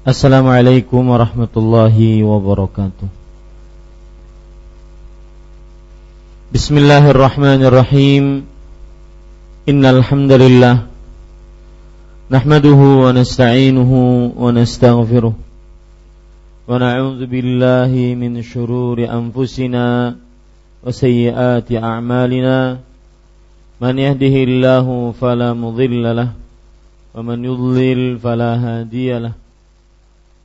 Assalamualaikum warahmatullahi wabarakatuh. Bismillahirrahmanirrahim. Innal hamdalillah nahmaduhu wa nasta'inuhu wa nastaghfiruh wa na'udzu billahi min shururi anfusina wa sayyiati a'malina. Man yahdihillahu fala mudilla lahu wa man yudlil fala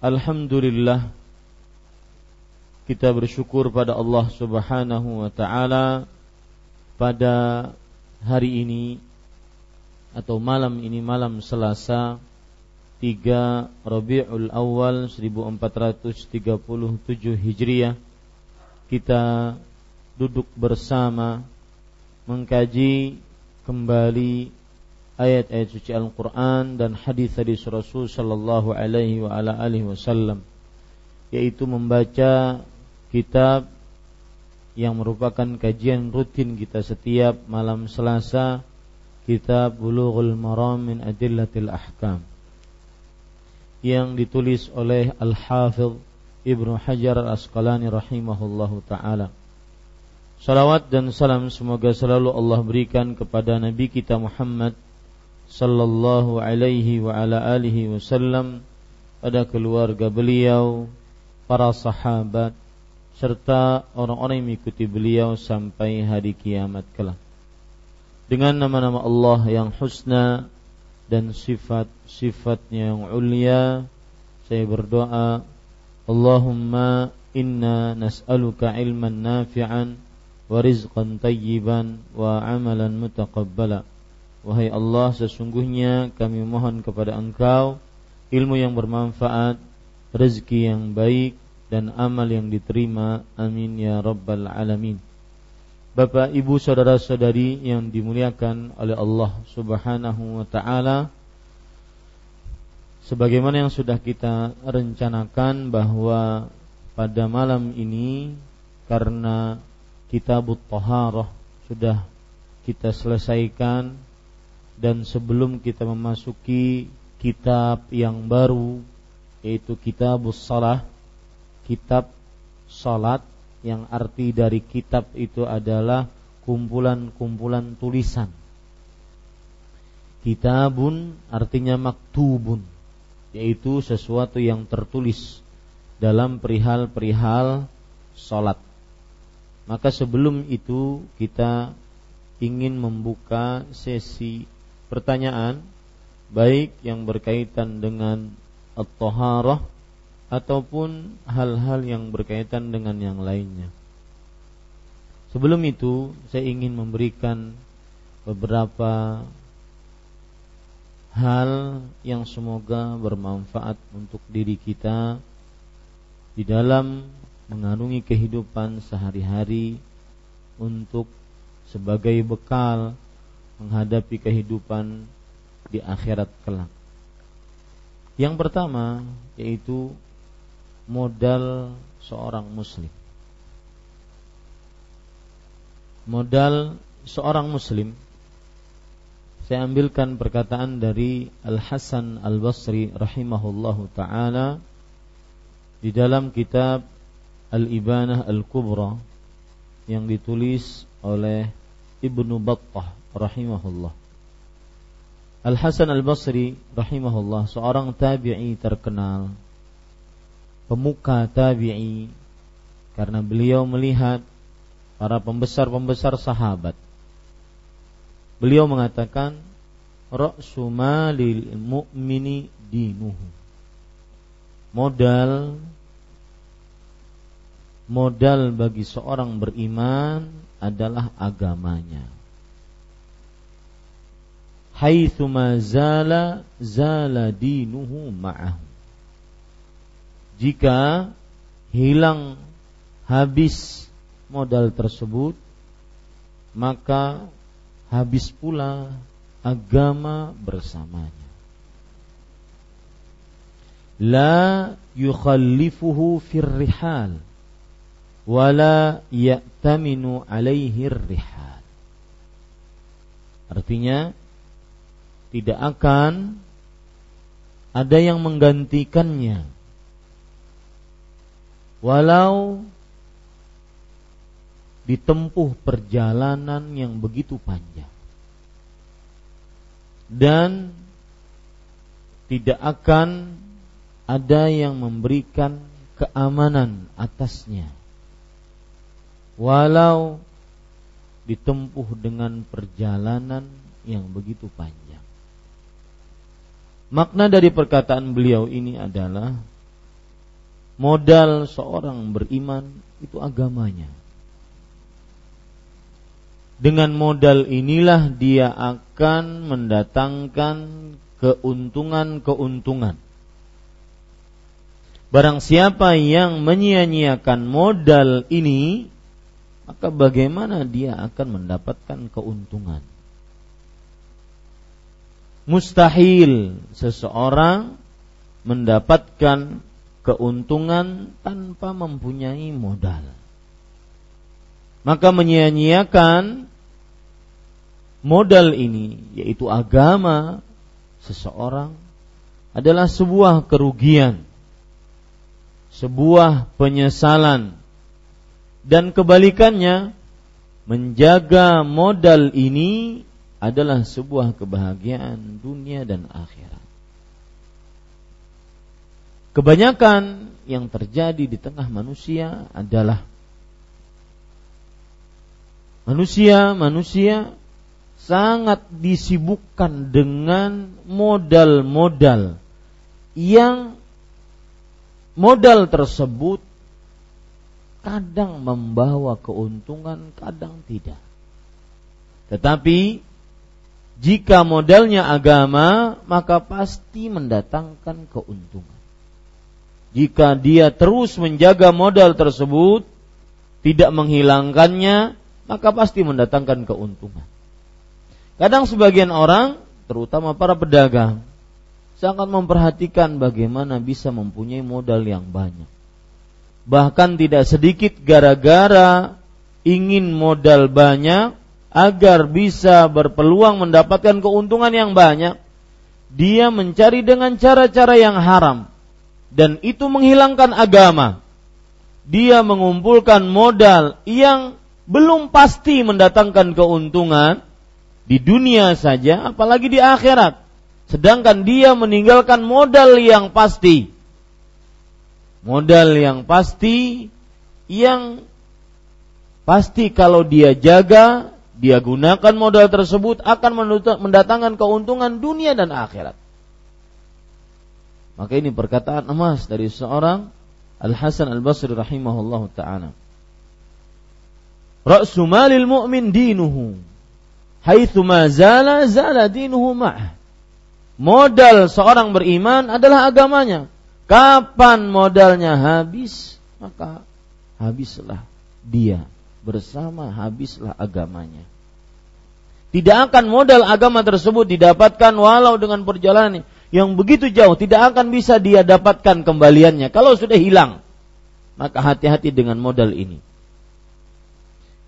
Alhamdulillah kita bersyukur pada Allah Subhanahu wa taala pada hari ini atau malam ini malam Selasa 3 Rabiul Awal 1437 Hijriah kita duduk bersama mengkaji kembali ayat-ayat suci Al-Quran dan hadis-hadis Rasul Sallallahu Alaihi wa ala alihi Wasallam, yaitu membaca kitab yang merupakan kajian rutin kita setiap malam Selasa, kitab Bulughul Maram min Adillatil Ahkam yang ditulis oleh Al-Hafidh Ibnu Hajar Al-Asqalani rahimahullahu taala. Salawat dan salam semoga selalu Allah berikan kepada Nabi kita Muhammad sallallahu alaihi wa ala alihi wasallam pada keluarga beliau, para sahabat serta orang-orang yang mengikuti beliau sampai hari kiamat kelak. Dengan nama-nama Allah yang husna dan sifat-sifatnya yang ulia, saya berdoa, Allahumma inna nas'aluka ilman nafi'an wa rizqan tayyiban wa amalan mutaqabbala. Wahai Allah sesungguhnya kami mohon kepada engkau ilmu yang bermanfaat, rezeki yang baik dan amal yang diterima. Amin ya rabbal alamin. Bapak, Ibu, saudara-saudari yang dimuliakan oleh Allah Subhanahu wa taala, sebagaimana yang sudah kita rencanakan bahwa pada malam ini karena kitabut taharah sudah kita selesaikan dan sebelum kita memasuki kitab yang baru yaitu kitab salah kitab salat yang arti dari kitab itu adalah kumpulan-kumpulan tulisan. Kitabun artinya maktubun yaitu sesuatu yang tertulis dalam perihal-perihal salat. Maka sebelum itu kita ingin membuka sesi pertanyaan baik yang berkaitan dengan at-taharah ataupun hal-hal yang berkaitan dengan yang lainnya. Sebelum itu, saya ingin memberikan beberapa hal yang semoga bermanfaat untuk diri kita di dalam mengarungi kehidupan sehari-hari untuk sebagai bekal menghadapi kehidupan di akhirat kelak. Yang pertama yaitu modal seorang muslim. Modal seorang muslim saya ambilkan perkataan dari Al Hasan Al Basri rahimahullahu taala di dalam kitab Al Ibanah Al Kubra yang ditulis oleh Ibnu Battah rahimahullah. Al Hasan Al Basri rahimahullah seorang tabi'i terkenal pemuka tabi'i karena beliau melihat para pembesar-pembesar sahabat Beliau mengatakan ra'su malil mu'mini dinuhu. Modal modal bagi seorang beriman adalah agamanya. Haitsu zala zala dinuhu ma'ahu. Jika hilang habis modal tersebut maka habis pula agama bersamanya. La yukhallifuhu fir rihal wala ya'taminu alaihi rihal. Artinya tidak akan ada yang menggantikannya. Walau ditempuh perjalanan yang begitu panjang. Dan tidak akan ada yang memberikan keamanan atasnya. Walau ditempuh dengan perjalanan yang begitu panjang makna dari perkataan beliau ini adalah modal seorang beriman itu agamanya dengan modal inilah dia akan mendatangkan keuntungan-keuntungan. Barang siapa yang menyia-nyiakan modal ini, maka bagaimana dia akan mendapatkan keuntungan? Mustahil seseorang mendapatkan keuntungan tanpa mempunyai modal. Maka menyia-nyiakan modal ini yaitu agama seseorang adalah sebuah kerugian, sebuah penyesalan dan kebalikannya menjaga modal ini adalah sebuah kebahagiaan dunia dan akhirat. Kebanyakan yang terjadi di tengah manusia adalah manusia-manusia sangat disibukkan dengan modal-modal yang modal tersebut kadang membawa keuntungan, kadang tidak. Tetapi jika modalnya agama, maka pasti mendatangkan keuntungan. Jika dia terus menjaga modal tersebut, tidak menghilangkannya, maka pasti mendatangkan keuntungan. Kadang sebagian orang, terutama para pedagang, sangat memperhatikan bagaimana bisa mempunyai modal yang banyak. Bahkan tidak sedikit gara-gara ingin modal banyak agar bisa berpeluang mendapatkan keuntungan yang banyak, dia mencari dengan cara-cara yang haram dan itu menghilangkan agama. Dia mengumpulkan modal yang belum pasti mendatangkan keuntungan di dunia saja apalagi di akhirat sedangkan dia meninggalkan modal yang pasti modal yang pasti yang pasti kalau dia jaga dia gunakan modal tersebut akan mendatangkan keuntungan dunia dan akhirat maka ini perkataan emas dari seorang Al Hasan Al Basri rahimahullah taala Ra'su malil mu'min dinuhu haitsu ma zala zala dinuhu. Modal seorang beriman adalah agamanya. Kapan modalnya habis, maka habislah dia bersama habislah agamanya. Tidak akan modal agama tersebut didapatkan walau dengan perjalanan yang begitu jauh tidak akan bisa dia dapatkan kembaliannya kalau sudah hilang. Maka hati-hati dengan modal ini.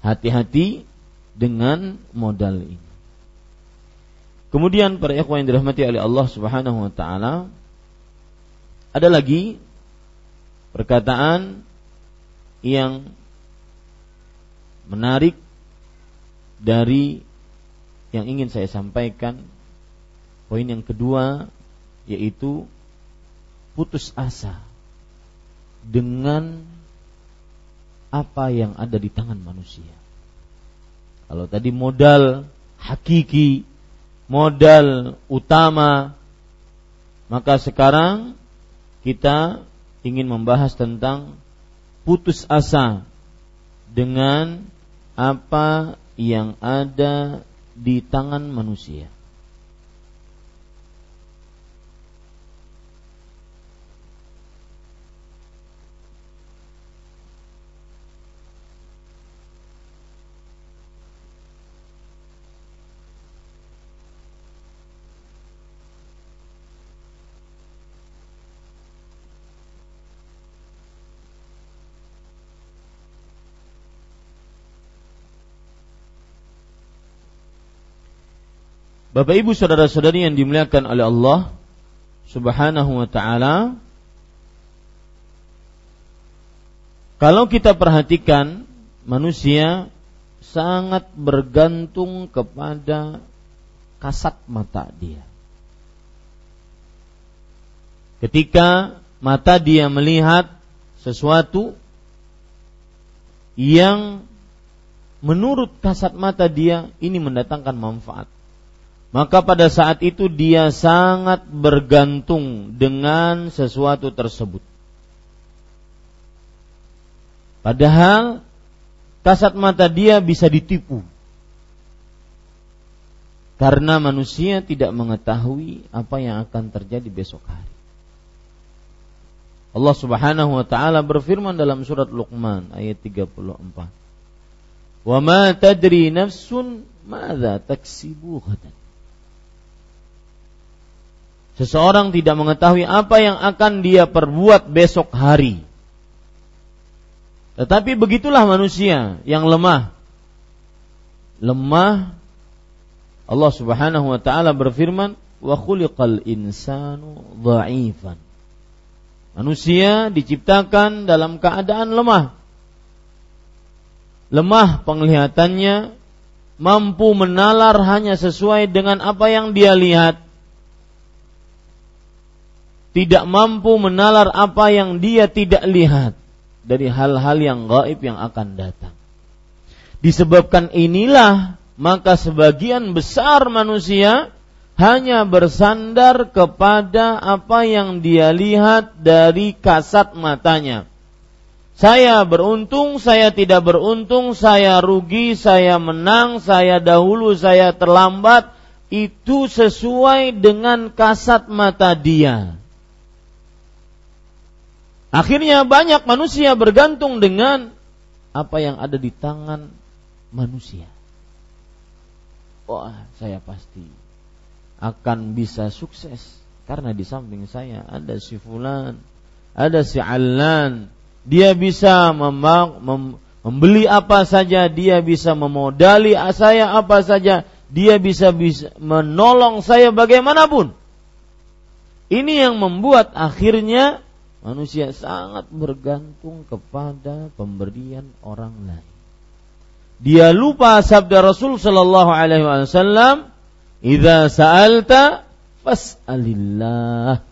Hati-hati dengan modal ini. Kemudian para ikhwan yang dirahmati oleh Allah Subhanahu wa taala ada lagi perkataan yang menarik dari yang ingin saya sampaikan. Poin yang kedua yaitu putus asa dengan apa yang ada di tangan manusia. Kalau tadi modal hakiki, modal utama, maka sekarang kita ingin membahas tentang putus asa dengan apa yang ada di tangan manusia. Bapak Ibu saudara-saudari yang dimuliakan oleh Allah Subhanahu wa taala Kalau kita perhatikan manusia sangat bergantung kepada kasat mata dia. Ketika mata dia melihat sesuatu yang menurut kasat mata dia ini mendatangkan manfaat maka pada saat itu dia sangat bergantung dengan sesuatu tersebut. Padahal kasat mata dia bisa ditipu. Karena manusia tidak mengetahui apa yang akan terjadi besok hari. Allah Subhanahu wa taala berfirman dalam surat Luqman ayat 34. Wa ma tadri nafsun madza taksibu ghadan. Seseorang tidak mengetahui apa yang akan dia perbuat besok hari. Tetapi begitulah manusia yang lemah. Lemah Allah Subhanahu wa taala berfirman, "Wa khuliqal insanu dha'ifan." Manusia diciptakan dalam keadaan lemah. Lemah penglihatannya, mampu menalar hanya sesuai dengan apa yang dia lihat tidak mampu menalar apa yang dia tidak lihat dari hal-hal yang gaib yang akan datang. Disebabkan inilah maka sebagian besar manusia hanya bersandar kepada apa yang dia lihat dari kasat matanya. Saya beruntung, saya tidak beruntung, saya rugi, saya menang, saya dahulu, saya terlambat. Itu sesuai dengan kasat mata dia. Akhirnya banyak manusia bergantung dengan apa yang ada di tangan manusia. Wah, saya pasti akan bisa sukses karena di samping saya ada si fulan, ada si Alan. Dia bisa mem- mem- membeli apa saja, dia bisa memodali saya apa saja, dia bisa bisa menolong saya bagaimanapun. Ini yang membuat akhirnya Manusia sangat bergantung kepada pemberian orang lain. Dia lupa sabda Rasul sallallahu alaihi wasallam, "Idza sa'alta fas'alillah."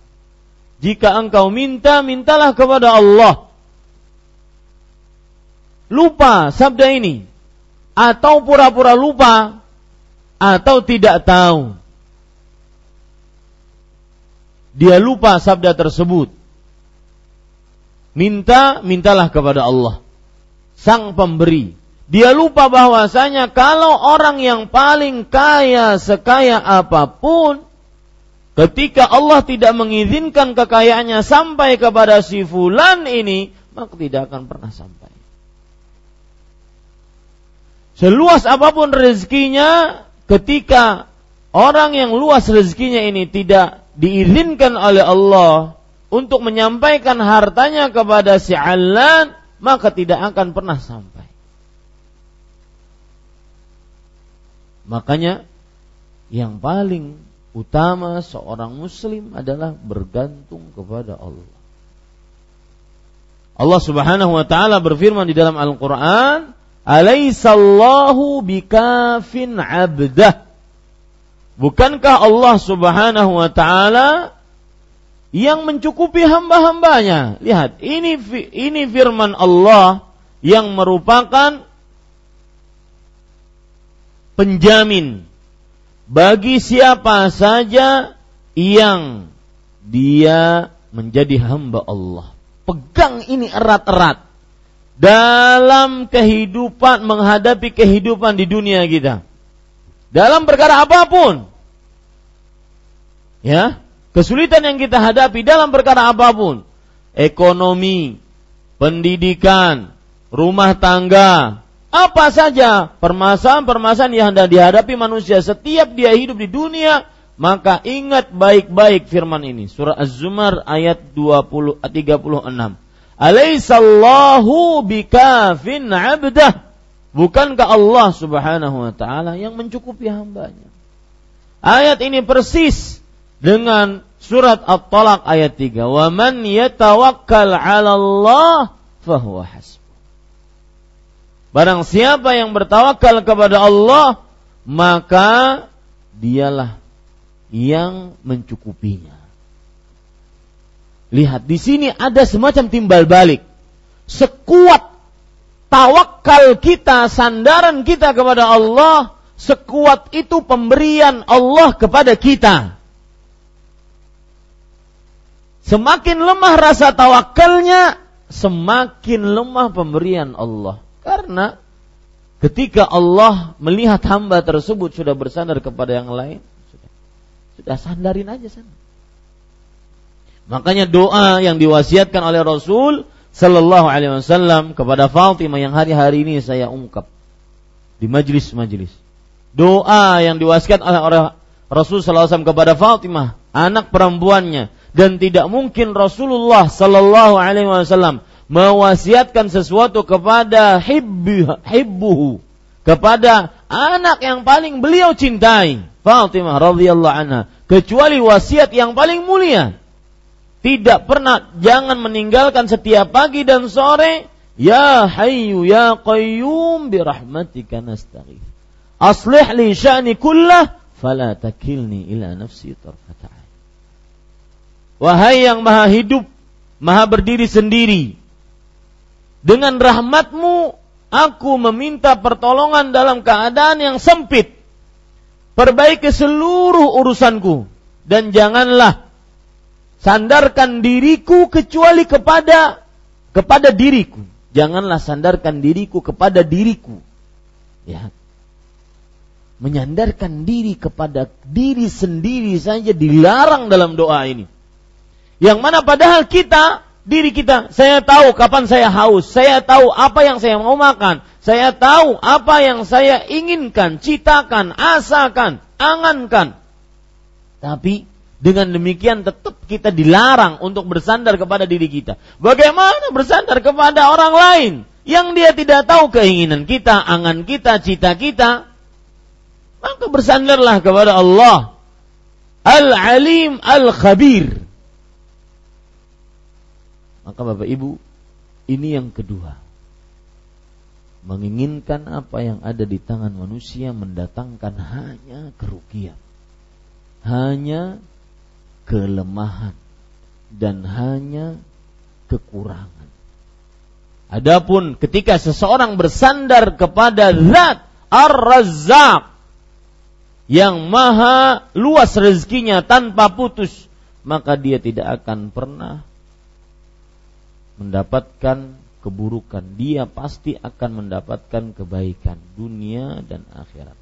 Jika engkau minta, mintalah kepada Allah. Lupa sabda ini atau pura-pura lupa atau tidak tahu. Dia lupa sabda tersebut Minta, mintalah kepada Allah. Sang pemberi. Dia lupa bahwasanya kalau orang yang paling kaya sekaya apa pun, ketika Allah tidak mengizinkan kekayaannya sampai kepada si fulan ini, maka tidak akan pernah sampai. Seluas apa pun rezekinya, ketika orang yang luas rezekinya ini tidak diizinkan oleh Allah untuk menyampaikan hartanya kepada si Alan, maka tidak akan pernah sampai. Makanya yang paling utama seorang muslim adalah bergantung kepada Allah. Allah Subhanahu wa taala berfirman di dalam Al-Qur'an, "Alaisallahu bikafin 'abdah." Bukankah Allah Subhanahu wa taala yang mencukupi hamba-hambanya? Lihat, ini ini firman Allah yang merupakan penjamin bagi siapa saja yang dia menjadi hamba Allah. Pegang ini erat-erat dalam kehidupan menghadapi kehidupan di dunia kita. Dalam perkara apa pun, Ya, kesulitan yang kita hadapi dalam perkara apa pun, ekonomi, pendidikan, rumah tangga, apa saja permasalahan-permasalahan yang hendak dihadapi manusia setiap dia hidup di dunia, maka ingat baik-baik firman ini. Surah Az-Zumar ayat 20 36. Alaisallahu bikafin abdah. Bukankah Allah Subhanahu wa taala yang mencukupi hambanya? Ayat ini persis dengan surat At-Talaq ayat 3. Wa man yatawakkal 'ala Allah fahuwa hasbuh. Barang siapa yang bertawakal kepada Allah, maka dialah yang mencukupinya. Lihat di sini ada semacam timbal balik. Sekuat tawakal kita, sandaran kita kepada Allah, sekuat itu pemberian Allah kepada kita. Semakin lemah rasa tawakalnya, semakin lemah pemberian Allah. Karena ketika Allah melihat hamba tersebut sudah bersandar kepada yang lain, sudah, sandarin aja sana. Makanya doa yang diwasiatkan oleh Rasul Sallallahu Alaihi Wasallam kepada Fatimah yang hari-hari ini saya ungkap di majlis-majlis. Doa yang diwasiatkan oleh Rasul Sallallahu Alaihi Wasallam kepada Fatimah, anak perempuannya, dan tidak mungkin Rasulullah sallallahu alaihi wasallam mewasiatkan sesuatu kepada hibbuhu kepada anak yang paling beliau cintai Fatimah radhiyallahu anha kecuali wasiat yang paling mulia. Tidak pernah jangan meninggalkan setiap pagi dan sore ya hayyu ya qayyum bi rahmatika nastaghith. Aslih li sya'ni kullah fala takilni ila nafsi tarfata Wahai yang maha hidup, maha berdiri sendiri. Dengan rahmatmu, aku meminta pertolongan dalam keadaan yang sempit. Perbaiki seluruh urusanku. Dan janganlah sandarkan diriku kecuali kepada kepada diriku. Janganlah sandarkan diriku kepada diriku. Ya. Menyandarkan diri kepada diri sendiri saja dilarang dalam doa ini. Yang mana padahal kita, diri kita, saya tahu kapan saya haus, saya tahu apa yang saya mau makan, saya tahu apa yang saya inginkan, citakan, asakan, angankan. Tapi dengan demikian tetap kita dilarang untuk bersandar kepada diri kita. Bagaimana bersandar kepada orang lain yang dia tidak tahu keinginan kita, angan kita, cita kita? Maka bersandarlah kepada Allah. Al-Alim Al-Khabir maka Bapak Ibu, ini yang kedua. Menginginkan apa yang ada di tangan manusia mendatangkan hanya kerugian. Hanya kelemahan dan hanya kekurangan. Adapun ketika seseorang bersandar kepada zat Ar-Razzaq yang maha luas rezekinya tanpa putus, maka dia tidak akan pernah mendapatkan keburukan, dia pasti akan mendapatkan kebaikan dunia dan akhirat.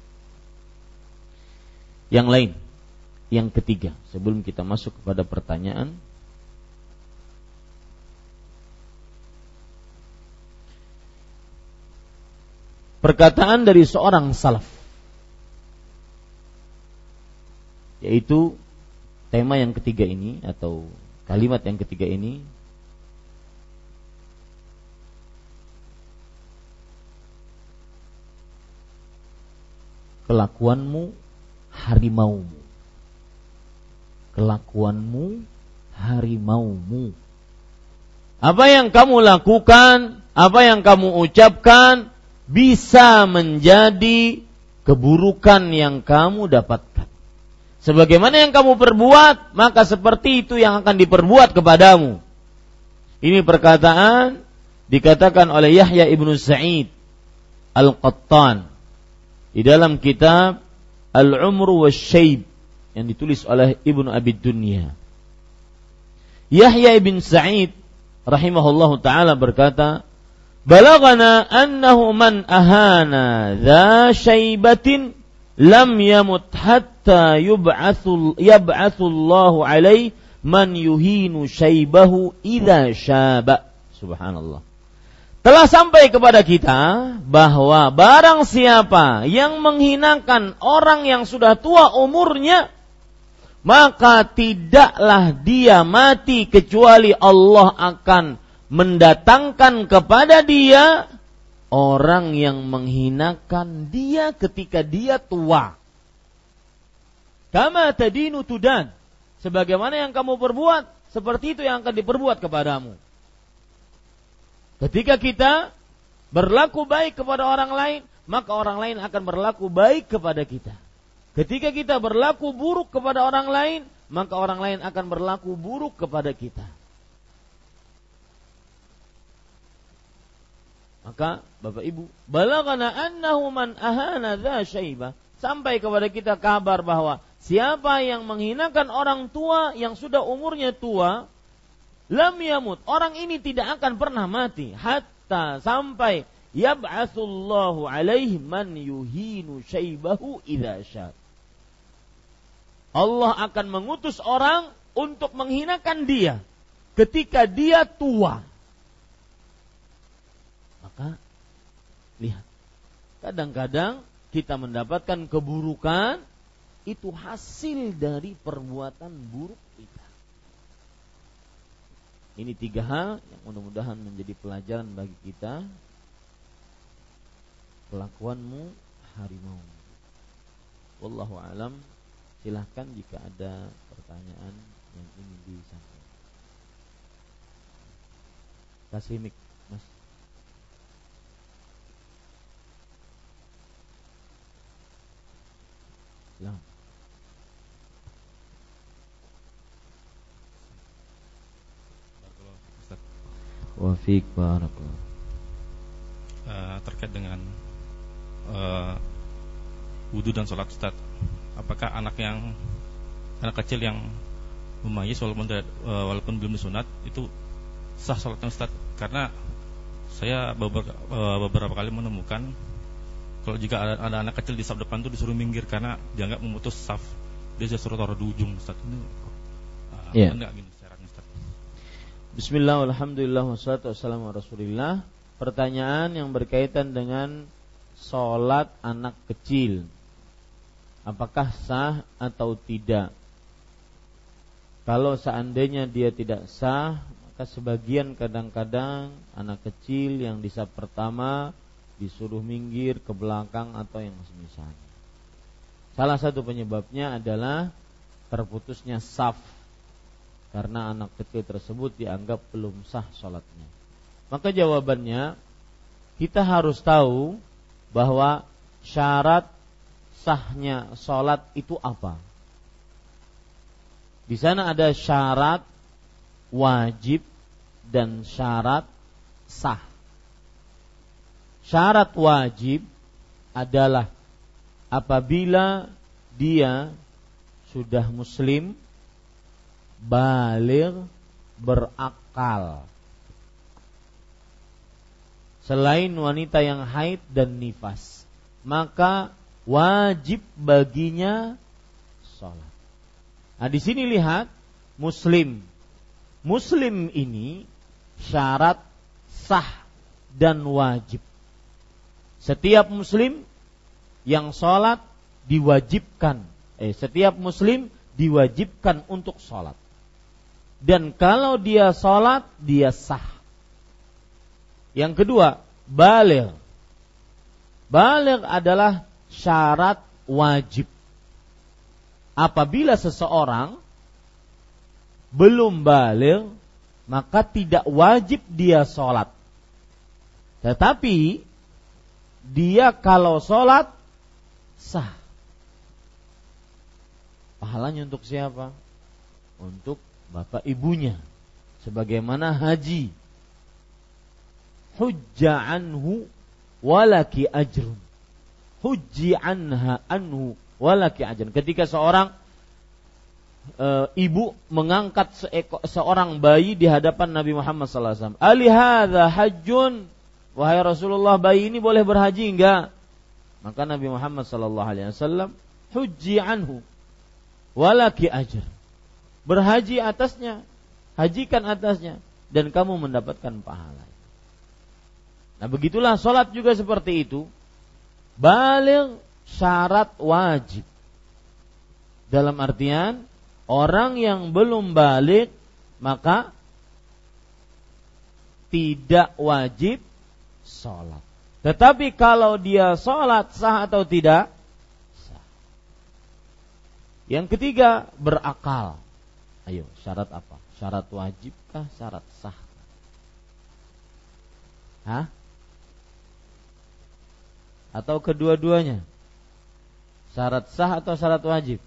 Yang lain, yang ketiga, sebelum kita masuk kepada pertanyaan, perkataan dari seorang salaf yaitu tema yang ketiga ini atau kalimat yang ketiga ini kelakuanmu harimaumu. Kelakuanmu harimaumu. Apa yang kamu lakukan apa yang kamu ucapkan bisa menjadi keburukan yang kamu dapatkan. Sebagaimana yang kamu perbuat maka seperti itu yang akan diperbuat kepadamu. Ini perkataan dikatakan oleh Yahya ibnu Sa'id Al-Qattan di dalam kitab Al-Umru wa Syaib yang ditulis oleh Ibnu Abi Dunya. Yahya ibn Sa'id rahimahullahu taala berkata, "Balagana annahu man ahana dha syaibatin lam yamut hatta yub'atsu yab'atsu Allah man yuhinu syaibahu idza syaba." Subhanallah telah sampai kepada kita bahwa barang siapa yang menghinakan orang yang sudah tua umurnya, maka tidaklah dia mati kecuali Allah akan mendatangkan kepada dia orang yang menghinakan dia ketika dia tua. Kama tadinu tudan. Sebagaimana yang kamu perbuat, seperti itu yang akan diperbuat kepadamu. Ketika kita berlaku baik kepada orang lain, maka orang lain akan berlaku baik kepada kita. Ketika kita berlaku buruk kepada orang lain, maka orang lain akan berlaku buruk kepada kita. Maka Bapak Ibu, balagana annahu man ahana dha syaiba sampai kepada kita kabar bahwa siapa yang menghinakan orang tua yang sudah umurnya tua, lam yamut. Orang ini tidak akan pernah mati hatta sampai yab'atsullahu alaihi man yuhinu syaibahu idza syaa. Allah akan mengutus orang untuk menghinakan dia ketika dia tua. Maka lihat, kadang-kadang kita mendapatkan keburukan itu hasil dari perbuatan buruk. Ini tiga hal yang mudah-mudahan menjadi pelajaran bagi kita. Kelakuanmu harimau. Wallahu alam. Silahkan jika ada pertanyaan yang ingin disampaikan. Kasih mic, Mas. Silahkan. Wafik barakallah. Uh, terkait dengan uh, wudhu dan sholat Ustaz. Apakah anak yang anak kecil yang memayis walaupun uh, walaupun belum disunat itu sah sholatnya Ustaz? Karena saya beberapa, uh, beberapa kali menemukan kalau jika ada, ada anak kecil di saf depan itu disuruh minggir karena dianggap memutus saf dia suruh taruh di ujung Ustaz ini uh, yeah. enggak gini Bismillah, alhamdulillah, wassalatu wassalamu rasulillah. Pertanyaan yang berkaitan dengan Sholat anak kecil. Apakah sah atau tidak? Kalau seandainya dia tidak sah Maka sebagian kadang-kadang Anak kecil yang di saf pertama Disuruh minggir ke belakang atau yang semisalnya. Salah satu penyebabnya adalah Terputusnya saf karena anak kecil tersebut dianggap belum sah sholatnya. Maka jawabannya kita harus tahu bahwa syarat sahnya sholat itu apa. Di sana ada syarat wajib dan syarat sah. Syarat wajib adalah apabila dia sudah muslim balir berakal. Selain wanita yang haid dan nifas, maka wajib baginya sholat. Nah di sini lihat muslim. Muslim ini syarat sah dan wajib. Setiap muslim yang sholat diwajibkan. Eh, setiap muslim diwajibkan untuk sholat. Dan kalau dia sholat, dia sah. Yang kedua, balik. Balik adalah syarat wajib. Apabila seseorang belum balik, maka tidak wajib dia sholat. Tetapi dia kalau sholat sah. Pahalanya untuk siapa? Untuk bapak ibunya. Sebagaimana haji. Hujja anhu walaki ajrun. Hujji anha anhu walaki ajrun. Ketika seorang e, ibu mengangkat seeko, seorang bayi di hadapan Nabi Muhammad SAW. Alihada hajjun. Wahai Rasulullah, bayi ini boleh berhaji enggak? Maka Nabi Muhammad wasallam hujji anhu walaki ajr. Berhaji atasnya, hajikan atasnya dan kamu mendapatkan pahala. Nah, begitulah salat juga seperti itu. Balik syarat wajib. Dalam artian orang yang belum balik maka tidak wajib sholat. Tetapi kalau dia sholat sah atau tidak? Sah. Yang ketiga berakal. Ayo syarat apa? Syarat wajibkah? Syarat sah? Hah? Atau kedua-duanya? Syarat sah atau syarat wajib?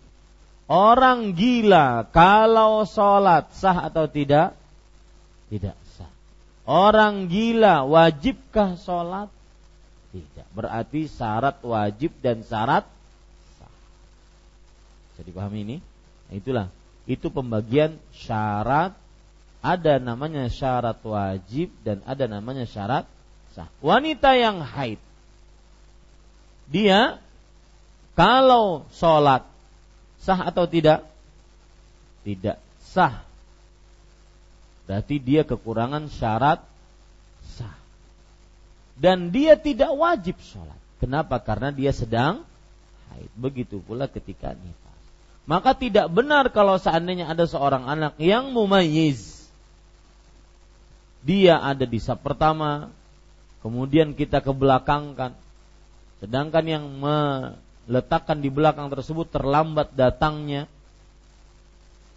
Orang gila kalau sholat sah atau tidak? Tidak sah. Orang gila wajibkah sholat? Tidak. Berarti syarat wajib dan syarat sah. Jadi pahami ini? Nah, itulah. Itu pembagian syarat ada namanya syarat wajib dan ada namanya syarat sah. Wanita yang haid dia kalau sholat sah atau tidak? Tidak sah. Berarti dia kekurangan syarat dan dia tidak wajib sholat. Kenapa? Karena dia sedang haid. Begitu pula ketika nifas. Maka tidak benar kalau seandainya ada seorang anak yang mumayyiz. Dia ada di sab pertama, kemudian kita kebelakangkan. Sedangkan yang meletakkan di belakang tersebut terlambat datangnya.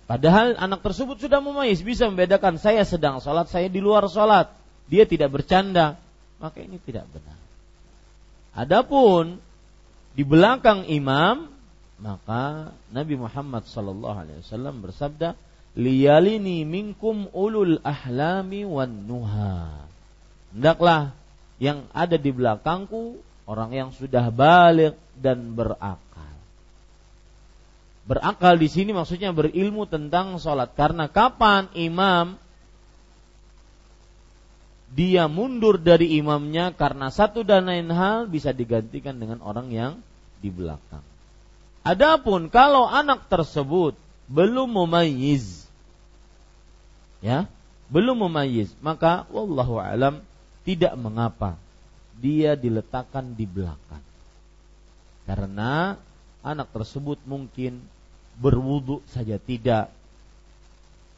Padahal anak tersebut sudah mumayyiz bisa membedakan saya sedang sholat, saya di luar sholat. Dia tidak bercanda, maka ini tidak benar. Adapun di belakang imam maka Nabi Muhammad sallallahu alaihi wasallam bersabda liyalini minkum ulul ahlami wan nuha. Hendaklah yang ada di belakangku orang yang sudah balik dan berakal. Berakal di sini maksudnya berilmu tentang sholat. Karena kapan imam dia mundur dari imamnya karena satu dan lain hal bisa digantikan dengan orang yang di belakang. Adapun kalau anak tersebut belum memayyiz ya, belum memayyiz, maka wallahu alam tidak mengapa dia diletakkan di belakang. Karena anak tersebut mungkin berwudu saja tidak.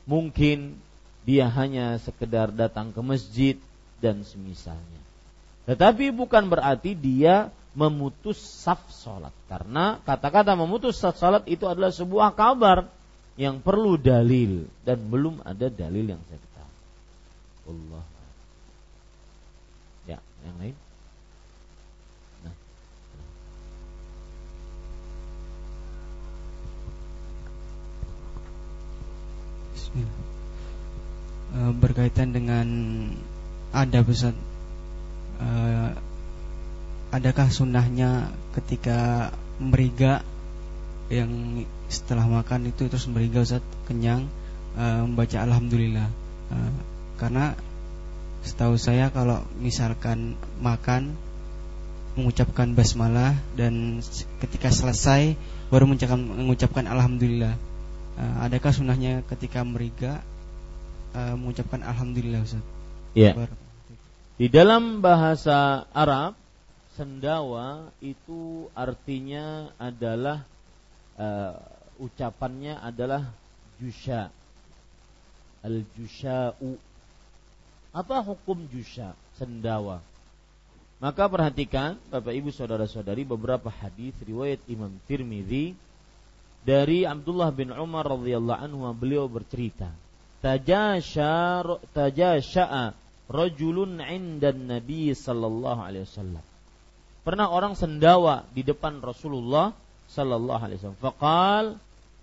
Mungkin dia hanya sekedar datang ke masjid dan semisalnya. Tetapi bukan berarti dia memutus saf salat karena kata-kata memutus saf salat itu adalah sebuah kabar yang perlu dalil dan belum ada dalil yang saya ketahui. Allah. Ya, yang lain? Nah. Bismillah. Eh, berkaitan dengan ada uh, adakah sunnahnya ketika meriga yang setelah makan itu terus meriga Ustaz? Kenyang uh, membaca alhamdulillah. Uh, karena setahu saya kalau misalkan makan mengucapkan basmalah dan ketika selesai baru mengucapkan, mengucapkan alhamdulillah. Uh, adakah sunnahnya ketika meriga uh, mengucapkan alhamdulillah Ustaz? Ya. Di dalam bahasa Arab, sendawa itu artinya adalah uh, ucapannya adalah jusha. Al-jusha'u. Apa hukum jusha? Sendawa. Maka perhatikan Bapak Ibu saudara-saudari beberapa hadis riwayat Imam Tirmidzi dari Abdullah bin Umar radhiyallahu anhu beliau bercerita tajasha rajulun 'inda Nabi sallallahu alaihi wasallam pernah orang sendawa di depan Rasulullah sallallahu alaihi wasallam faqal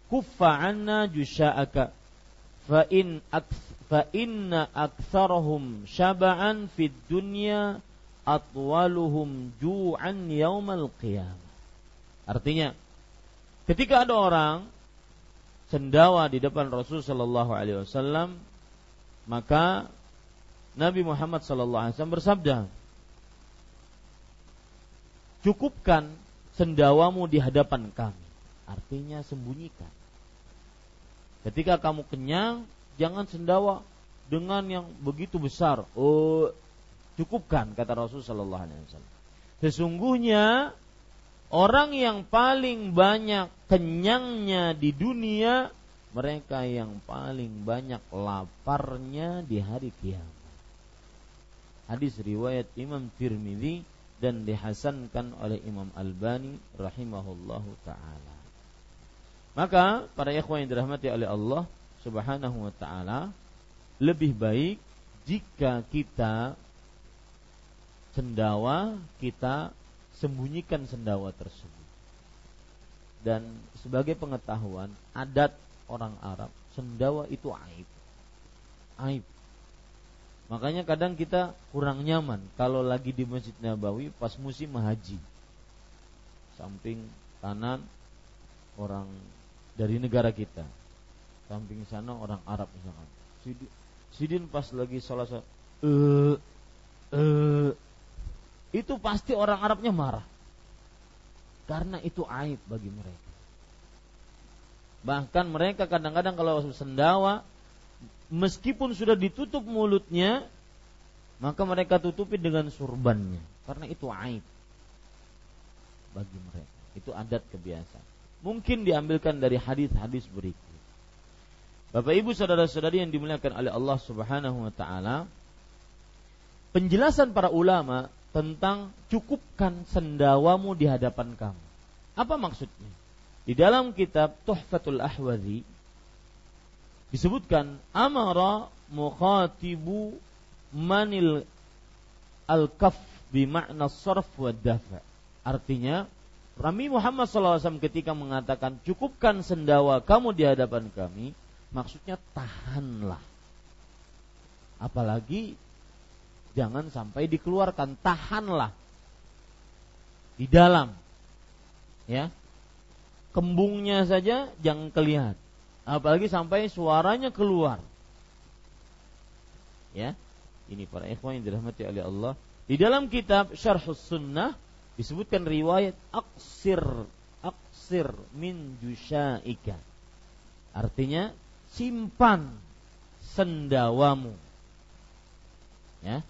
kuffa 'anna jusha'aka fa in fa inna aktsarahum syaba'an fid dunya atwaluhum ju'an yaumal qiyamah. Artinya, ketika ada orang sendawa di depan Rasul sallallahu alaihi wasallam, maka Nabi Muhammad sallallahu alaihi wasallam bersabda, "Cukupkan sendawamu di hadapan kami." Artinya sembunyikan. Ketika kamu kenyang, jangan sendawa dengan yang begitu besar. Oh, Cukupkan kata Rasul Shallallahu Alaihi Wasallam. Sesungguhnya orang yang paling banyak kenyangnya di dunia mereka yang paling banyak laparnya di hari kiamat. Hadis riwayat Imam Tirmidzi dan dihasankan oleh Imam Albani rahimahullahu taala. Maka para ikhwan yang dirahmati oleh Allah Subhanahu wa taala lebih baik jika kita sendawa kita sembunyikan sendawa tersebut. Dan sebagai pengetahuan adat orang Arab sendawa itu aib. Aib. Makanya kadang kita kurang nyaman kalau lagi di Masjid Nabawi pas musim haji. Samping kanan orang dari negara kita. Samping sana orang Arab misalkan. Sidin, Sidin pas lagi sholat, eh uh, itu pasti orang Arabnya marah. Karena itu aib bagi mereka. Bahkan mereka kadang-kadang kalau sendawa meskipun sudah ditutup mulutnya, maka mereka tutupi dengan surbannya karena itu aib bagi mereka. Itu adat kebiasaan. Mungkin diambilkan dari hadis-hadis berikut. Bapak Ibu saudara-saudari yang dimuliakan oleh Allah Subhanahu wa taala, penjelasan para ulama tentang cukupkan sendawamu di hadapan kamu. Apa maksudnya? Di dalam kitab Tuhfatul Ahwazi disebutkan amara mukhatibu manil al-kaf makna sarf wa dafa. Artinya Rami Muhammad SAW ketika mengatakan cukupkan sendawa kamu di hadapan kami, maksudnya tahanlah. Apalagi jangan sampai dikeluarkan tahanlah di dalam ya kembungnya saja jangan kelihatan apalagi sampai suaranya keluar. Ya ini para ikhwan yang dirahmati oleh Allah. Di dalam kitab Syarhus Sunnah disebutkan riwayat aksir aksir min jusyaika. Artinya simpan sendawamu. Ya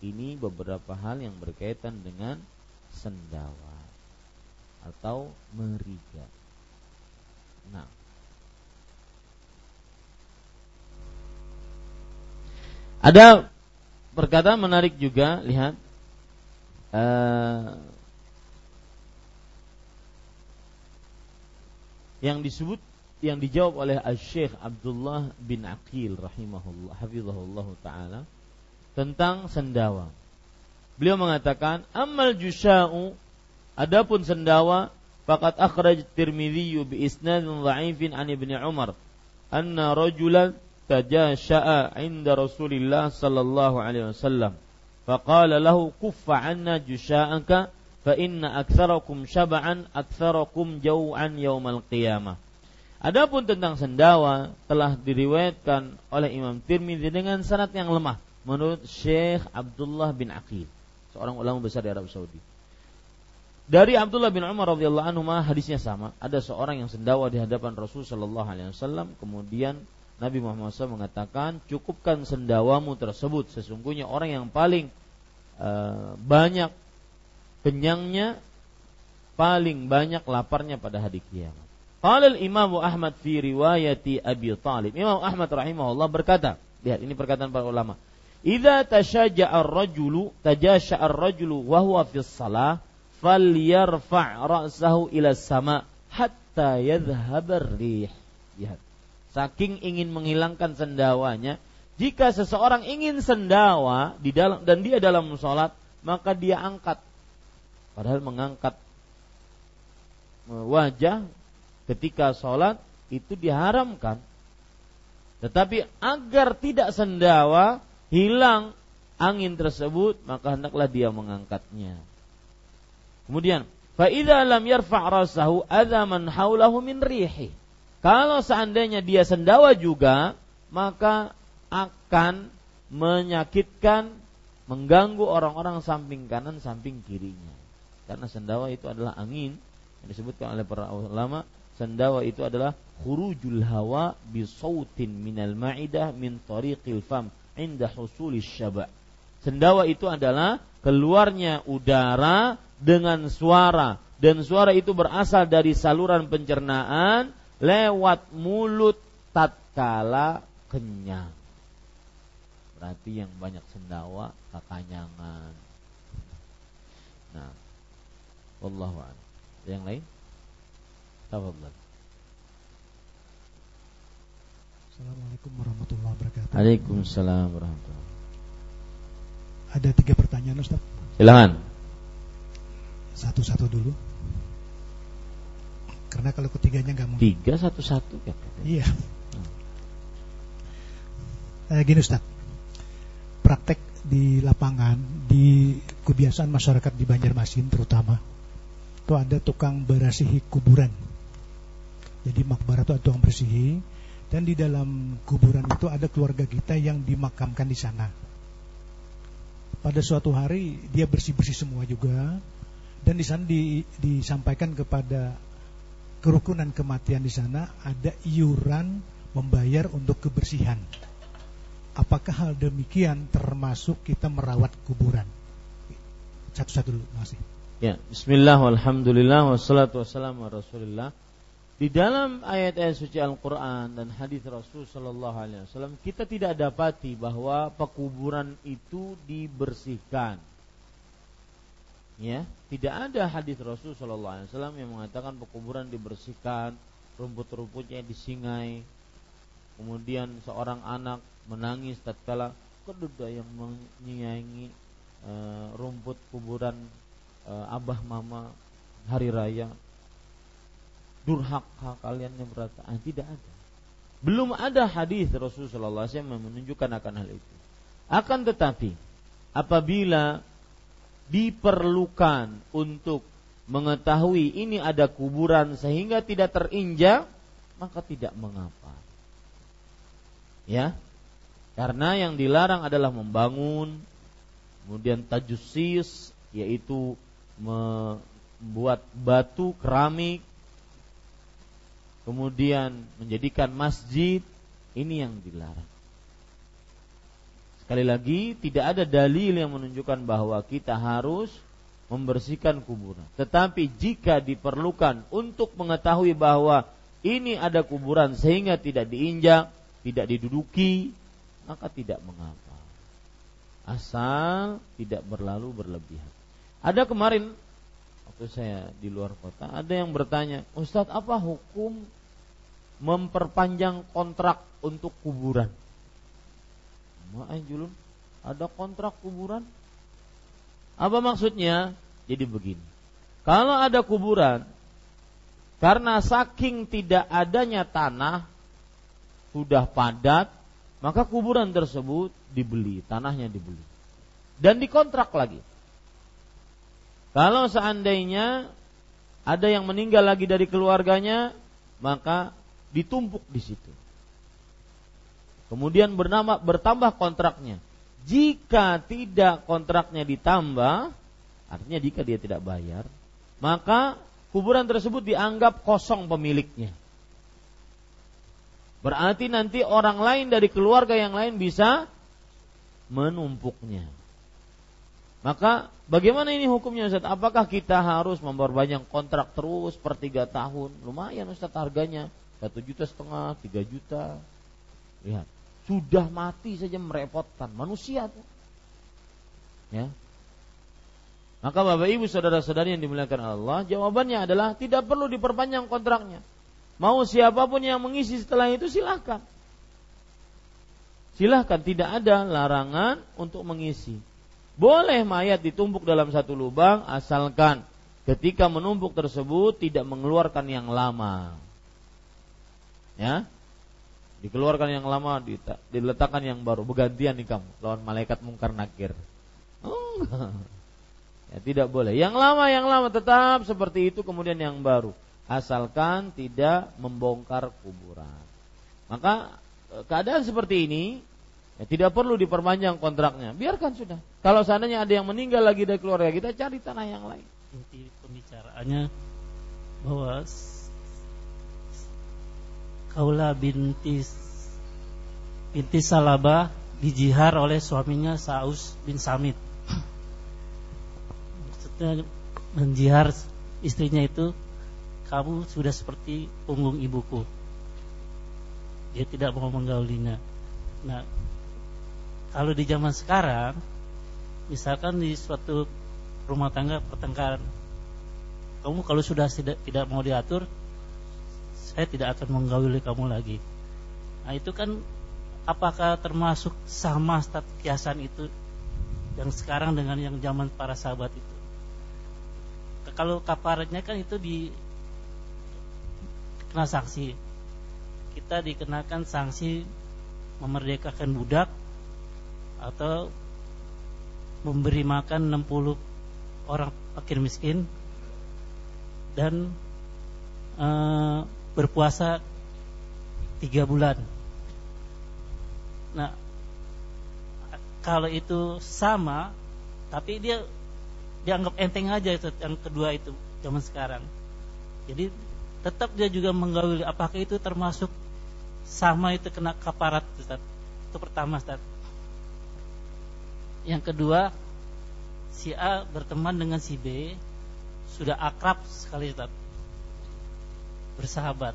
ini beberapa hal yang berkaitan dengan sendawa atau meriga. Nah, ada perkataan menarik juga, lihat uh, yang disebut yang dijawab oleh Syekh Abdullah bin Aqil rahimahullah hafizahullah taala tentang sendawa. Beliau mengatakan, "Amal jusha'u adapun sendawa faqad akhraj Tirmidzi bi isnadin dha'ifin an Ibnu Umar anna rajulan tajasha'a 'inda Rasulillah sallallahu alaihi wasallam faqala lahu kuffa 'anna jusha'aka fa inna aktsarakum syab'an aktsarakum jau'an yaumal qiyamah." Adapun tentang sendawa telah diriwayatkan oleh Imam Tirmidzi dengan sanad yang lemah menurut Syekh Abdullah bin Aqil, seorang ulama besar di Arab Saudi. Dari Abdullah bin Umar radhiyallahu anhu hadisnya sama. Ada seorang yang sendawa di hadapan Rasul sallallahu alaihi wasallam, kemudian Nabi Muhammad SAW mengatakan, cukupkan sendawamu tersebut. Sesungguhnya orang yang paling uh, banyak kenyangnya, paling banyak laparnya pada hari kiamat. Qala al-Imam Ahmad fi riwayati Abi Talib. Imam Ahmad rahimahullah berkata, lihat ini perkataan para ulama. Idza tashaja'a ar-rajulu tajasha'a ar-rajulu wa huwa fi shalah falyarfa' ra'sahu ila sama hatta yadhhab ar-rih. Lihat saking ingin menghilangkan sendawanya jika seseorang ingin sendawa di dalam dan dia dalam sholat maka dia angkat. Padahal mengangkat e, wajah ketika sholat itu diharamkan. Tetapi agar tidak sendawa hilang angin tersebut maka hendaklah dia mengangkatnya. Kemudian fa lam yarfa' rasahu adaman haulahu min rihi kalau seandainya dia sendawa juga, maka akan menyakitkan, mengganggu orang-orang samping kanan, samping kirinya. Karena sendawa itu adalah angin yang disebutkan oleh para ulama sendawa itu adalah khurujul hawa bi sautin minal ma'idah min tariqil fam inda husulis syaba. Sendawa itu adalah keluarnya udara dengan suara dan suara itu berasal dari saluran pencernaan lewat mulut tatkala kenyang. Berarti yang banyak sendawa kekanyangan. Nah, wallahu a'lam. Yang lain? Tafadhal. Assalamualaikum warahmatullahi wabarakatuh. Waalaikumsalam warahmatullahi Ada tiga pertanyaan Ustaz. Silakan. Satu-satu dulu. Karena kalau ketiganya nggak mungkin. Tiga satu-satu ya. Iya. Eh, gini Ustaz. Praktek di lapangan di kebiasaan masyarakat di Banjarmasin terutama itu ada tukang berasihi kuburan jadi makbarah itu ada tukang bersihi dan di dalam kuburan itu ada keluarga kita yang dimakamkan di sana. Pada suatu hari dia bersih-bersih semua juga dan di sana di, disampaikan kepada kerukunan kematian di sana ada iuran membayar untuk kebersihan. Apakah hal demikian termasuk kita merawat kuburan? Satu-satu dulu, masih. Ya, bismillah walhamdulillah wassalatu wassalamu rasulillah. Di dalam ayat-ayat suci Al-Quran dan hadis Rasul Shallallahu Alaihi Wasallam kita tidak dapati bahwa pekuburan itu dibersihkan. Ya, tidak ada hadis Rasul Shallallahu Alaihi Wasallam yang mengatakan pekuburan dibersihkan, rumput-rumputnya disingai, kemudian seorang anak menangis tatkala kedua yang menyayangi e, rumput kuburan e, abah mama hari raya. Durhaka kalian yang berkata ah, tidak ada. Belum ada hadis Rasulullah SAW yang menunjukkan akan hal itu. Akan tetapi apabila diperlukan untuk mengetahui ini ada kuburan sehingga tidak terinjak maka tidak mengapa. Ya? Karena yang dilarang adalah membangun kemudian tajusis yaitu membuat batu keramik kemudian menjadikan masjid. Ini yang dilarang. Sekali lagi tidak ada dalil yang menunjukkan bahwa kita harus membersihkan kuburan. Tetapi jika diperlukan untuk mengetahui bahwa ini ada kuburan sehingga tidak diinjak, tidak diduduki, maka tidak mengapa. Asal tidak berlalu berlebihan. Ada kemarin waktu saya di luar kota, ada yang bertanya, Ustadz apa hukum memperpanjang kontrak untuk kuburan. Julun, ada kontrak kuburan? Apa maksudnya? Jadi begini. Kalau ada kuburan, karena saking tidak adanya tanah, sudah padat, maka kuburan tersebut dibeli, tanahnya dibeli. Dan dikontrak lagi. Kalau seandainya ada yang meninggal lagi dari keluarganya, maka ditumpuk di situ. Kemudian bernama bertambah kontraknya. Jika tidak kontraknya ditambah, artinya jika dia tidak bayar, maka kuburan tersebut dianggap kosong pemiliknya. Berarti nanti orang lain dari keluarga yang lain bisa menumpuknya. Maka bagaimana ini hukumnya Ustaz? Apakah kita harus memperbanyak kontrak terus per tiga tahun? Lumayan Ustaz harganya satu juta setengah, tiga juta. Lihat, sudah mati saja merepotkan manusia tuh. Ya. Maka Bapak Ibu saudara-saudari yang dimuliakan Allah, jawabannya adalah tidak perlu diperpanjang kontraknya. Mau siapa pun yang mengisi setelah itu silahkan. Silahkan tidak ada larangan untuk mengisi. Boleh mayat ditumpuk dalam satu lubang asalkan ketika menumpuk tersebut tidak mengeluarkan yang lama. Ya. Dikeluarkan yang lama, diletakkan yang baru, bergantian nih kamu lawan malaikat mungkar nakir. Oh, ya tidak boleh. Yang lama yang lama tetap seperti itu kemudian yang baru asalkan tidak membongkar kuburan. Maka e, keadaan seperti ini Ya, tidak perlu diperpanjang kontraknya. Biarkan sudah. Kalau seandainya ada yang meninggal lagi dari keluarga kita, cari tanah yang lain. Inti pembicaraannya bahwa Kaula binti binti Salabah dijihar oleh suaminya Saus bin Samit. Maksudnya menjihar istrinya itu kamu sudah seperti punggung ibuku. Dia tidak mau menggaulinya. Nah, kalau di zaman sekarang, misalkan di suatu rumah tangga pertengkaran, kamu kalau sudah tidak mau diatur, saya tidak akan menggauli kamu lagi. Nah itu kan apakah termasuk sama stat kiasan itu yang sekarang dengan yang zaman para sahabat itu? Kalau kaparatnya kan itu di kena sanksi. Kita dikenakan sanksi memerdekakan budak atau memberi makan 60 orang fakir miskin dan e, berpuasa tiga bulan. Nah, kalau itu sama, tapi dia dianggap enteng aja yang kedua itu zaman sekarang. Jadi tetap dia juga menggauli apakah itu termasuk sama itu kena kaparat Ustaz. Itu pertama Ustaz. Yang kedua, si A berteman dengan si B sudah akrab sekali Ustaz. Bersahabat.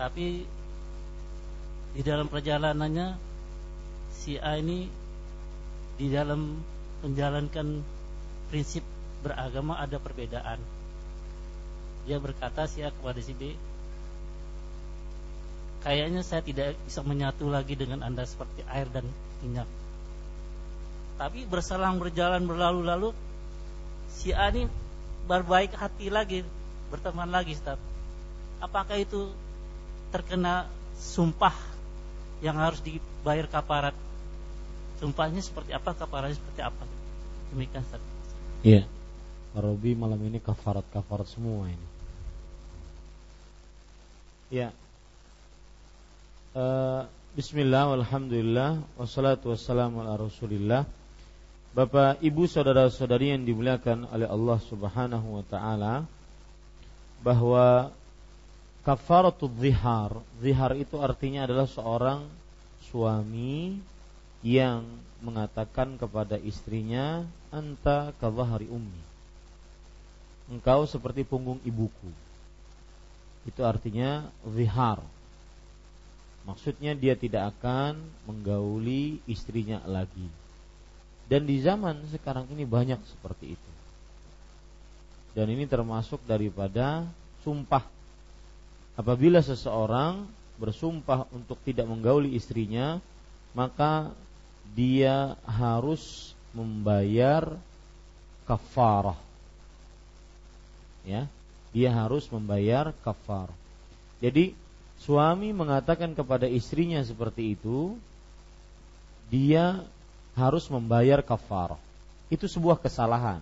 Tapi di dalam perjalanannya si A ini di dalam menjalankan prinsip beragama ada perbedaan. Dia berkata si A kepada si B, kayaknya saya tidak bisa menyatu lagi dengan Anda seperti air dan minyak tapi berselang berjalan berlalu-lalu si A ini berbaik hati lagi, berteman lagi, Ustaz. Apakah itu terkena sumpah yang harus dibayar kaparat? Sumpahnya seperti apa, kaparatnya seperti apa? Demikian, Ustaz. Iya. Robi malam ini kafarat-kafarat semua ini. Ya. Uh, Bismillah, Alhamdulillah, wassalatu wassalamu ala rasulillah Bapak, Ibu, saudara-saudari yang dimuliakan oleh Allah Subhanahu wa taala bahwa kafaratul zihar, zihar itu artinya adalah seorang suami yang mengatakan kepada istrinya anta kadzahari ummi. Engkau seperti punggung ibuku. Itu artinya zihar. Maksudnya dia tidak akan menggauli istrinya lagi dan di zaman sekarang ini banyak seperti itu. Dan ini termasuk daripada sumpah. Apabila seseorang bersumpah untuk tidak menggauli istrinya, maka dia harus membayar kafarah. Ya, dia harus membayar kafar. Jadi suami mengatakan kepada istrinya seperti itu, dia harus membayar kafarah. Itu sebuah kesalahan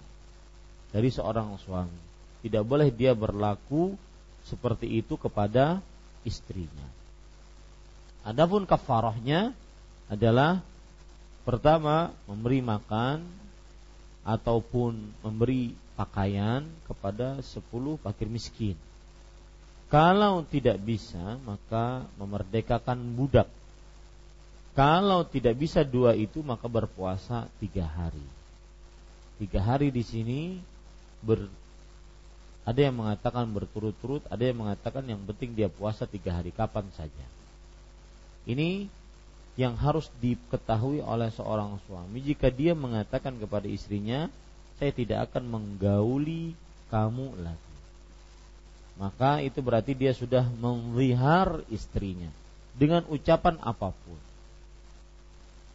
dari seorang suami. Tidak boleh dia berlaku seperti itu kepada istrinya. Adapun kafarahnya adalah pertama memberi makan ataupun memberi pakaian kepada sepuluh fakir miskin. Kalau tidak bisa, maka memerdekakan budak kalau tidak bisa dua itu maka berpuasa tiga hari. tiga hari di sini ber ada yang mengatakan berturut-turut, ada yang mengatakan yang penting dia puasa tiga hari kapan saja. Ini yang harus diketahui oleh seorang suami jika dia mengatakan kepada istrinya, saya tidak akan menggauli kamu lagi. Maka itu berarti dia sudah mengwihar istrinya dengan ucapan apa pun.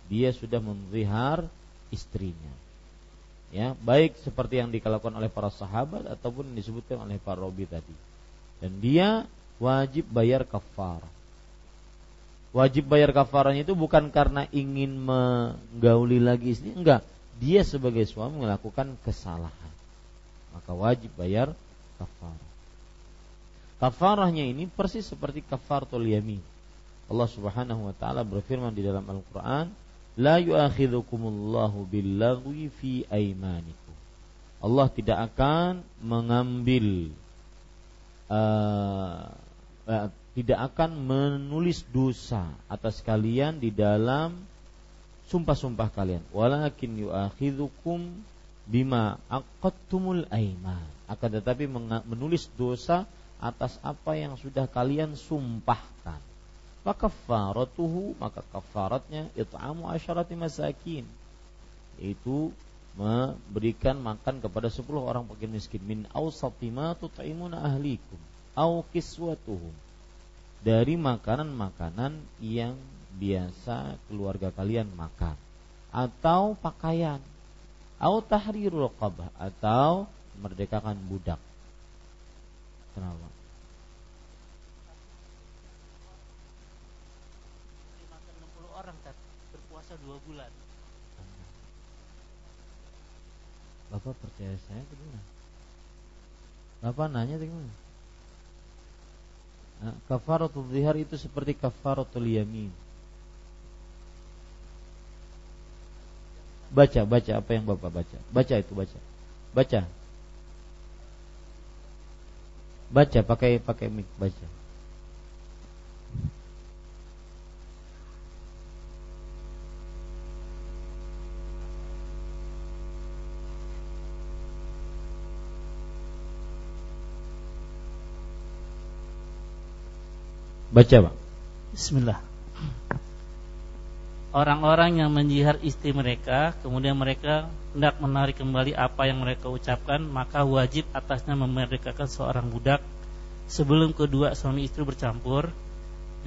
Dia sudah mengwihar istrinya ya baik seperti yang dilakukan oleh para sahabat ataupun disebutkan oleh para robi tadi. Dan dia wajib bayar kafar wajib bayar kafaranya itu bukan karena ingin menggauli lagi istri enggak. Dia sebagai suami melakukan kesalahan. Maka wajib bayar kafar kafarahnya ini persis seperti kafaratul yamin. Allah Subhanahu wa taala berfirman di dalam Al-Qur'an la yu'akhidhukumullahu billaghwi fi aimanikum. Allah tidak akan mengambil uh, uh, tidak akan menulis dosa atas kalian di dalam sumpah-sumpah kalian. Walakin yu'akhidhukum bima aqadtumul aiman. Akan tetapi menulis dosa atas apa yang sudah kalian sumpahkan maka kafaratuhu maka kafaratnya it'amu asyarati masakin. Itu memberikan makan kepada 10 orang fakir miskin. Min awsati ma tut'imuna ahlikum au kiswatuhum. Dari makanan-makanan yang biasa keluarga kalian makan. Atau pakaian. Au tahrirul qabah atau merdekakan budak. Kenapa dua bulan. Bapak percaya saya gimana? Bapak nanya gimana? Nah, kafaratul zihar itu seperti kafaratul yamin. Baca, baca apa yang Bapak baca. Baca itu baca. Baca. Baca pakai pakai mic baca. Baca Pak. Bismillah. Orang-orang yang menjihar istri mereka, kemudian mereka hendak menarik kembali apa yang mereka ucapkan, maka wajib atasnya memerdekakan seorang budak sebelum kedua suami istri bercampur.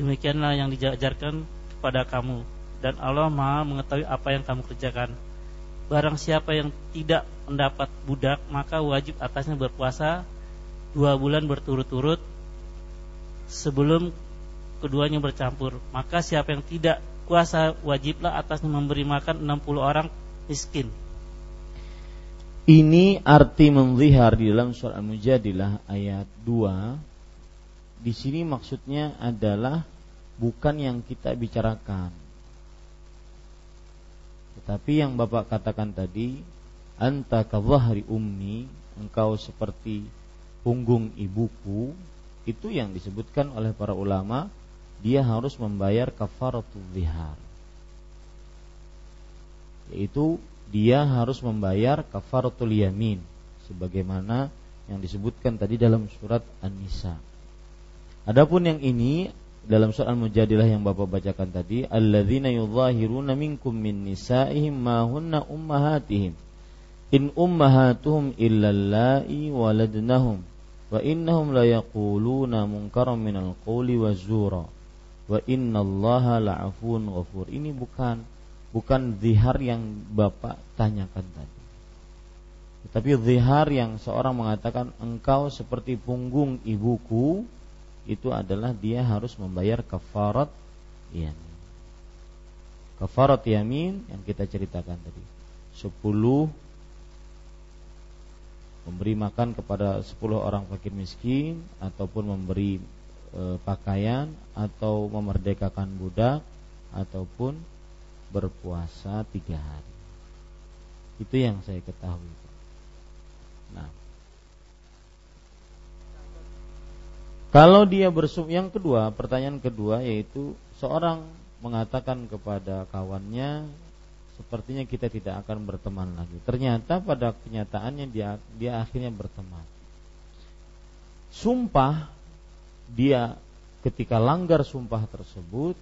Demikianlah yang diajarkan kepada kamu dan Allah Maha mengetahui apa yang kamu kerjakan. Barang siapa yang tidak mendapat budak, maka wajib atasnya berpuasa dua bulan berturut-turut sebelum keduanya bercampur. Maka siapa yang tidak kuasa wajiblah atasnya memberi makan 60 orang miskin. Ini arti menzihar di dalam surah Al-Mujadilah ayat 2. Di sini maksudnya adalah bukan yang kita bicarakan. Tetapi yang Bapak katakan tadi, anta kawahri ummi, engkau seperti punggung ibuku, itu yang disebutkan oleh para ulama dia harus membayar kafaratul zihar. Yaitu dia harus membayar kafaratul yamin sebagaimana yang disebutkan tadi dalam surat An-Nisa. Adapun yang ini dalam surat Al-Mujadilah yang Bapak bacakan tadi, alladzina yudhahiruna minkum min nisaihim ma hunna ummahatihim. In ummahatuhum illa allai waladnahum wa innahum la yaquluna munkaran minal qawli wazura wa innallaha la'afun ghafur. Ini bukan bukan zihar yang Bapak tanyakan tadi. Tetapi zihar yang seorang mengatakan engkau seperti punggung ibuku itu adalah dia harus membayar kafarat yamin. Kafarat yamin yang kita ceritakan tadi. 10 memberi makan kepada 10 orang fakir miskin ataupun memberi e, pakaian atau memerdekakan budak ataupun berpuasa tiga hari. Itu yang saya ketahui. Nah, kalau dia bersum yang kedua, pertanyaan kedua yaitu seorang mengatakan kepada kawannya, sepertinya kita tidak akan berteman lagi. Ternyata pada kenyataannya dia dia akhirnya berteman. Sumpah dia ketika langgar sumpah tersebut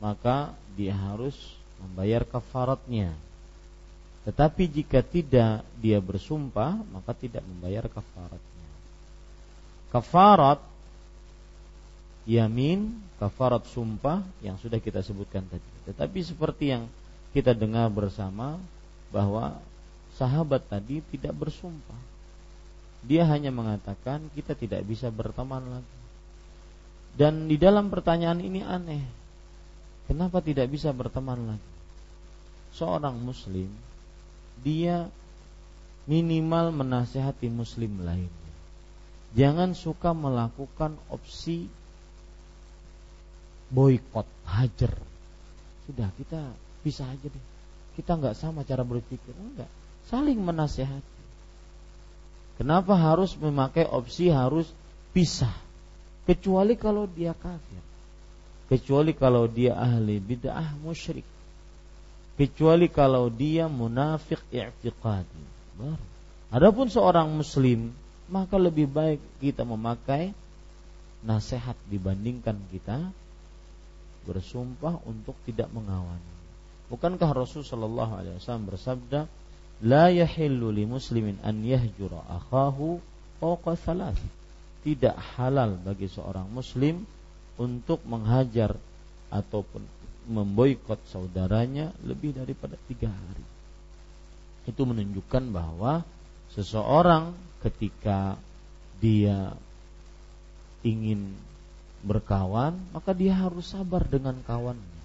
maka dia harus membayar kafaratnya. Tetapi jika tidak dia bersumpah maka tidak membayar kafaratnya. Kafarat yamin, kafarat sumpah yang sudah kita sebutkan tadi. Tetapi seperti yang kita dengar bersama bahwa sahabat tadi tidak bersumpah. Dia hanya mengatakan kita tidak bisa berteman lagi. Dan di dalam pertanyaan ini aneh. Kenapa tidak bisa berteman lagi? Seorang muslim dia minimal menasehati muslim lainnya. Jangan suka melakukan opsi boykot, hajar. Sudah kita bisa aja deh. Kita nggak sama cara berpikir, enggak. Saling menasehati. Kenapa harus memakai opsi harus pisah? kecuali kalau dia kafir. Kecuali kalau dia ahli bid'ah musyrik. Kecuali kalau dia munafik i'tiqadi adapun seorang muslim maka lebih baik kita memakai nasihat dibandingkan kita bersumpah untuk tidak mengawani bukankah Rasul Shallallahu alaihi wasallam bersabda la yahillu li muslimin an yahjura akhahu fauqa thalath tidak halal bagi seorang muslim untuk menghajar ataupun memboikot saudaranya lebih daripada tiga hari. Itu menunjukkan bahwa seseorang ketika dia ingin berkawan, maka dia harus sabar dengan kawannya.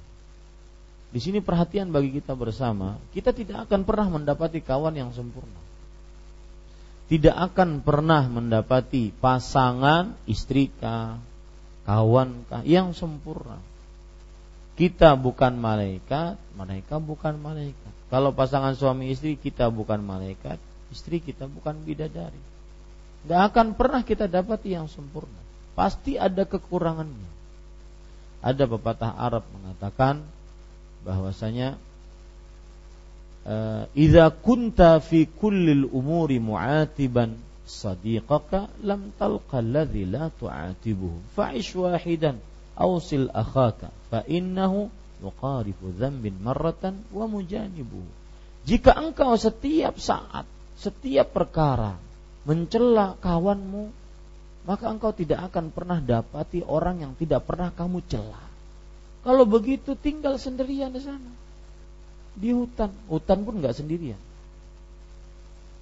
Di sini perhatian bagi kita bersama, kita tidak akan pernah mendapati kawan yang sempurna. Tidak akan pernah mendapati pasangan istri kah, kawan kah yang sempurna. Kita bukan malaikat, mereka bukan malaikat. Kalau pasangan suami istri kita bukan malaikat, istri kita bukan bidadari. Tidak akan pernah kita dapati yang sempurna. Pasti ada kekurangannya. Ada pepatah Arab mengatakan bahwasanya idza kunta fi kullil umuri mu'atiban sadiqaka lam talqa alladhi la tu'atibuhu. Fa'ish wahidan awsil akhaka fa innahu yuqarifu dhanbin marratan wa mujanibuhu. Jika engkau setiap saat setiap perkara mencela kawanmu maka engkau tidak akan pernah dapati orang yang tidak pernah kamu celah kalau begitu tinggal sendirian di sana. Di hutan, hutan pun nggak sendirian.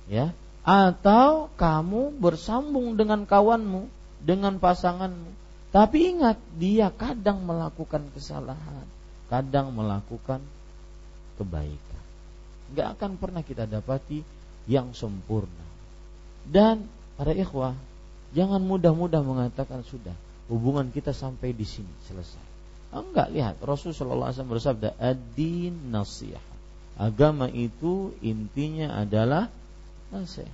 Ya, atau kamu bersambung dengan kawanmu, dengan pasanganmu. Tapi ingat, dia kadang melakukan kesalahan, kadang melakukan kebaikan. Gak akan pernah kita dapati yang sempurna. Dan para ikhwah, jangan mudah-mudah mengatakan sudah hubungan kita sampai di sini selesai. Enggak lihat Rasulullah SAW bersabda ad-din nasihat. Agama itu intinya adalah nasihat.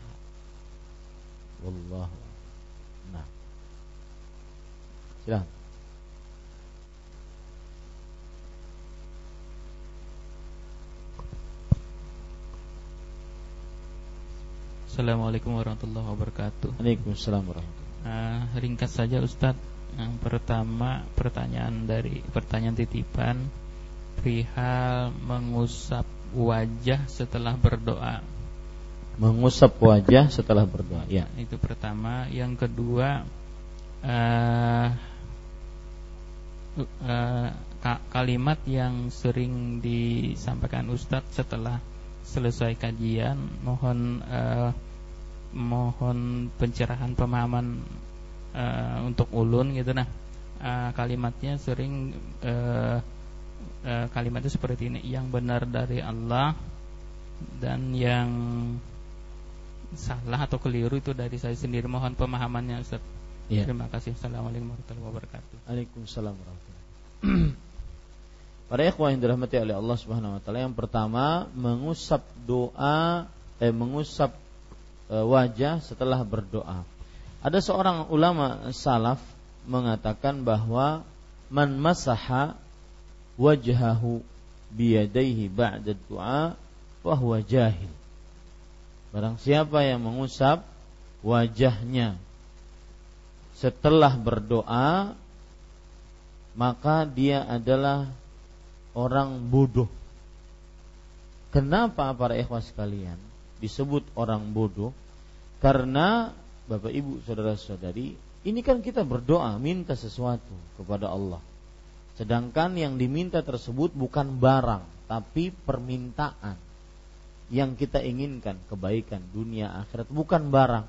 Wallahu Nah. Silakan. Assalamualaikum warahmatullahi wabarakatuh. Waalaikumsalam warahmatullahi wabarakatuh. Uh, ringkas saja Ustadz yang pertama pertanyaan dari pertanyaan titipan perihal mengusap wajah setelah berdoa. Mengusap wajah setelah berdoa. Ya. Itu pertama. Yang kedua uh, uh, kalimat yang sering disampaikan Ustadz setelah selesai kajian. Mohon uh, mohon pencerahan pemahaman uh, untuk ulun gitu nah uh, kalimatnya sering uh, uh, kalimatnya seperti ini yang benar dari Allah dan yang salah atau keliru itu dari saya sendiri mohon pemahamannya Ustaz. Ya. Terima kasih. Assalamualaikum warahmatullahi wabarakatuh. Waalaikumsalam warahmatullahi Para ikhwah yang dirahmati oleh Allah Subhanahu wa taala, yang pertama mengusap doa eh mengusap eh, wajah setelah berdoa. Ada seorang ulama salaf mengatakan bahwa man masaha wajhahu biyadaihi ba'da du'a fahuwa jahil. Barang siapa yang mengusap wajahnya setelah berdoa maka dia adalah orang bodoh. Kenapa para ikhwas sekalian disebut orang bodoh? Karena Bapak Ibu saudara-saudari, ini kan kita berdoa minta sesuatu kepada Allah. Sedangkan yang diminta tersebut bukan barang, tapi permintaan yang kita inginkan kebaikan dunia akhirat bukan barang.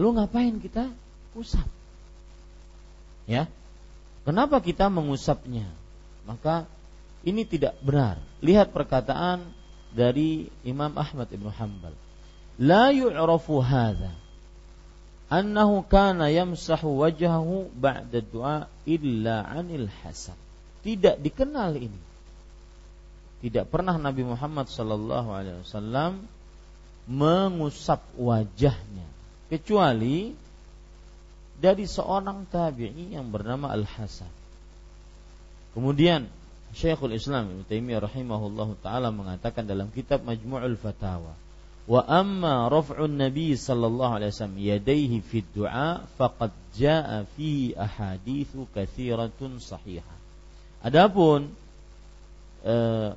Lu ngapain kita usap? Ya. Kenapa kita mengusapnya? Maka ini tidak benar. Lihat perkataan dari Imam Ahmad Ibn Hanbal. La yu'rafu hadha annahu kana yamsahu wajhahu ba'da du'a illa 'anil hasad. Tidak dikenal ini tidak pernah Nabi Muhammad sallallahu alaihi wasallam mengusap wajahnya kecuali dari seorang tabi'i yang bernama Al-Hasan. Kemudian Syekhul Islam Ibnu Taimiyah rahimahullah taala mengatakan dalam kitab Majmu'ul Fatawa, "Wa amma raf'un Nabi sallallahu alaihi wasallam yadayhi fi du'a faqad jaa'a fi ahaditsu katsiratun sahihah." Adapun e,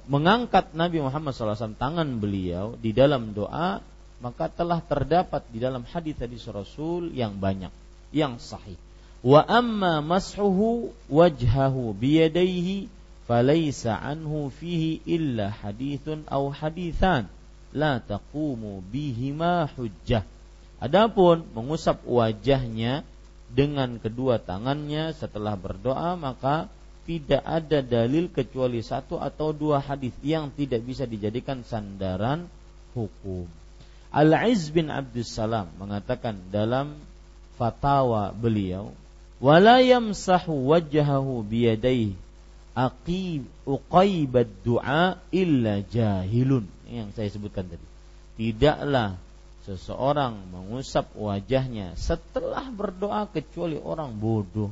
mengangkat Nabi Muhammad SAW tangan beliau di dalam doa maka telah terdapat di dalam hadis-hadis Rasul yang banyak yang sahih. Wa amma mashuhu wajhahu biyadaihi falaysa anhu fihi illa hadithun aw hadithan la taqumu bihima hujjah. Adapun mengusap wajahnya dengan kedua tangannya setelah berdoa maka tidak ada dalil kecuali satu atau dua hadis yang tidak bisa dijadikan sandaran hukum. Al-Iz bin Salam mengatakan dalam fatwa beliau, "Wala yamsahu wajhahu biyadaihi aqib uqaibad du'a illa jahilun." Yang saya sebutkan tadi. Tidaklah seseorang mengusap wajahnya setelah berdoa kecuali orang bodoh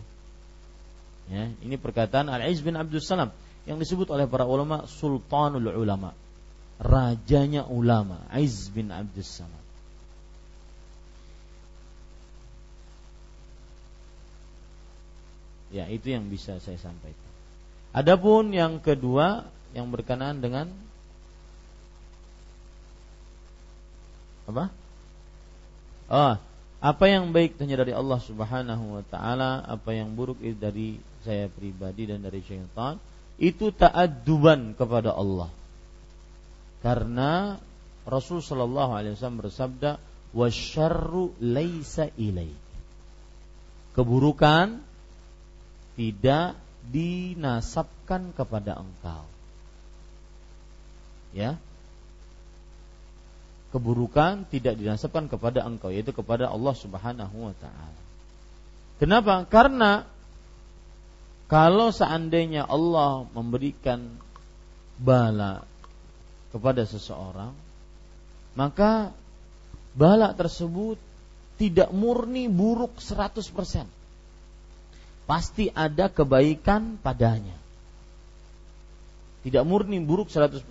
Ya, ini perkataan Al-Iz bin Abdul Salam yang disebut oleh para ulama Sultanul Ulama, rajanya ulama, Aiz bin Abdul Salam. Ya, itu yang bisa saya sampaikan. Adapun yang kedua yang berkenaan dengan apa? Oh, apa yang baik hanya dari Allah Subhanahu wa taala, apa yang buruk itu dari saya pribadi dan dari syaitan, itu ta'adduban kepada Allah. Karena Rasul sallallahu alaihi wasallam bersabda, "Wasyarru laisa ilaik." Keburukan tidak dinasabkan kepada engkau. Ya, keburukan tidak dinasabkan kepada engkau yaitu kepada Allah Subhanahu wa taala. Kenapa? Karena kalau seandainya Allah memberikan bala kepada seseorang, maka bala tersebut tidak murni buruk 100%. Pasti ada kebaikan padanya. Tidak murni buruk 100%.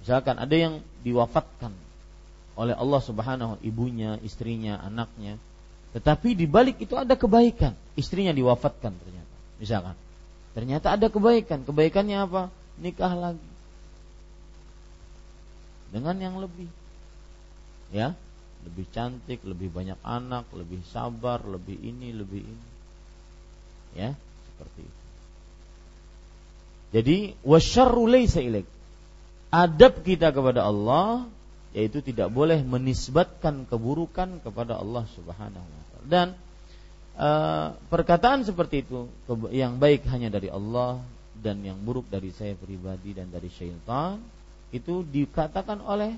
Misalkan ada yang diwafatkan oleh Allah Subhanahu ibunya, istrinya, anaknya. Tetapi di balik itu ada kebaikan. Istrinya diwafatkan ternyata. Misalkan. Ternyata ada kebaikan. Kebaikannya apa? Nikah lagi. Dengan yang lebih. Ya, lebih cantik, lebih banyak anak, lebih sabar, lebih ini, lebih ini. Ya, seperti itu. Jadi wasyarru ilaik adab kita kepada Allah yaitu tidak boleh menisbatkan keburukan kepada Allah Subhanahu wa taala. Dan e, perkataan seperti itu yang baik hanya dari Allah dan yang buruk dari saya pribadi dan dari syaitan itu dikatakan oleh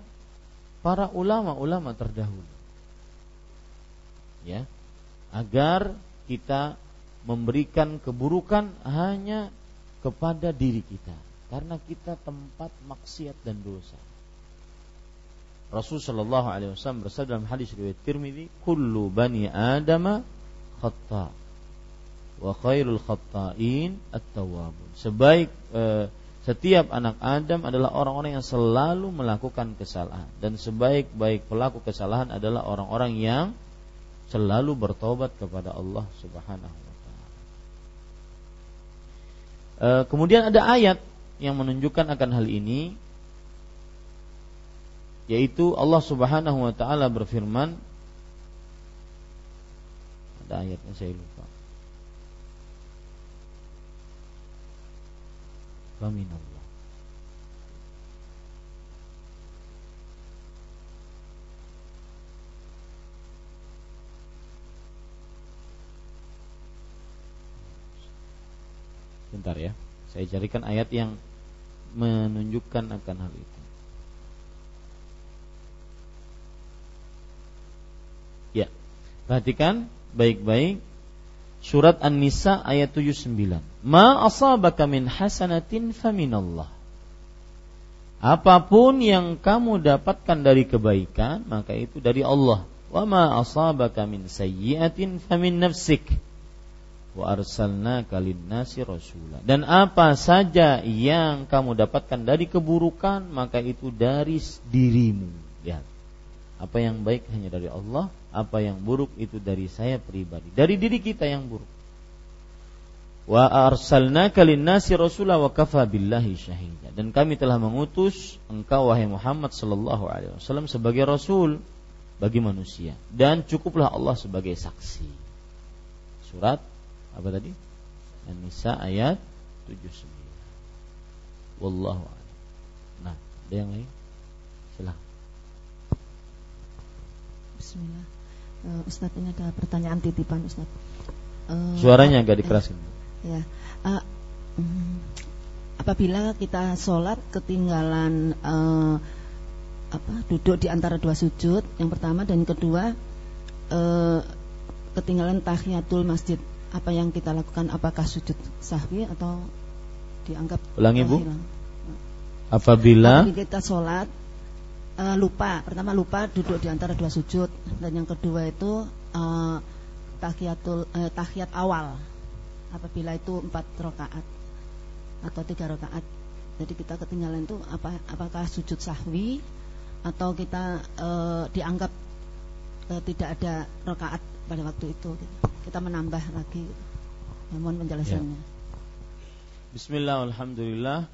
para ulama-ulama terdahulu. Ya. Agar kita memberikan keburukan hanya kepada diri kita karena kita tempat maksiat dan dosa. Rasul Shallallahu Alaihi Wasallam bersabda dalam hadis riwayat Tirmidzi, "Kullu bani Adam khata, wa khairul khata'in at-tawwabun." Sebaik eh, Setiap anak Adam adalah orang-orang yang selalu melakukan kesalahan dan sebaik-baik pelaku kesalahan adalah orang-orang yang selalu bertobat kepada Allah Subhanahu. E, kemudian ada ayat yang menunjukkan akan hal ini yaitu Allah Subhanahu wa taala berfirman ada ayatnya saya lupa. Faminallah Bentar ya Saya carikan ayat yang Menunjukkan akan hal itu Ya Perhatikan baik-baik Surat An-Nisa ayat 79. Ma asabaka min hasanatin faminallah. Apa pun yang kamu dapatkan dari kebaikan, maka itu dari Allah. Wa ma asabaka min sayyi'atin famin nafsik. Wa arsalnaka lin-nasi rasula. Dan apa saja yang kamu dapatkan dari keburukan, maka itu dari dirimu. Lihat. Apa yang baik hanya dari Allah, apa yang buruk itu dari saya pribadi, dari diri kita yang buruk. Wa arsalnaka lin-nasi rasula wa kafa billahi syahida. Dan kami telah mengutus engkau wahai Muhammad sallallahu alaihi wasallam sebagai rasul bagi manusia dan cukuplah Allah sebagai saksi. Surat apa tadi? An-Nisa ayat 79. Wallahu a'lam. Nah, ada yang lain? Silakan. Bismillah. Uh, Ustadz ini ada pertanyaan titipan Ustadz. Uh, Suaranya agak dikerasin. Ya. Uh, um, apabila kita sholat ketinggalan uh, apa duduk di antara dua sujud, yang pertama dan kedua uh, ketinggalan tahiyatul masjid, apa yang kita lakukan? Apakah sujud sahwi atau dianggap ulangi bu? Apabila, apabila kita sholat uh, lupa. Pertama lupa duduk di antara dua sujud dan yang kedua itu uh, tahiyatul uh, tahiyat awal. Apabila itu empat rakaat atau tiga rakaat. Jadi kita ketinggalan itu apa apakah sujud sahwi atau kita uh, dianggap uh, tidak ada rakaat pada waktu itu gitu. Kita menambah lagi. Gitu. Mohon penjelasannya. Ya. Bismillah, alhamdulillah.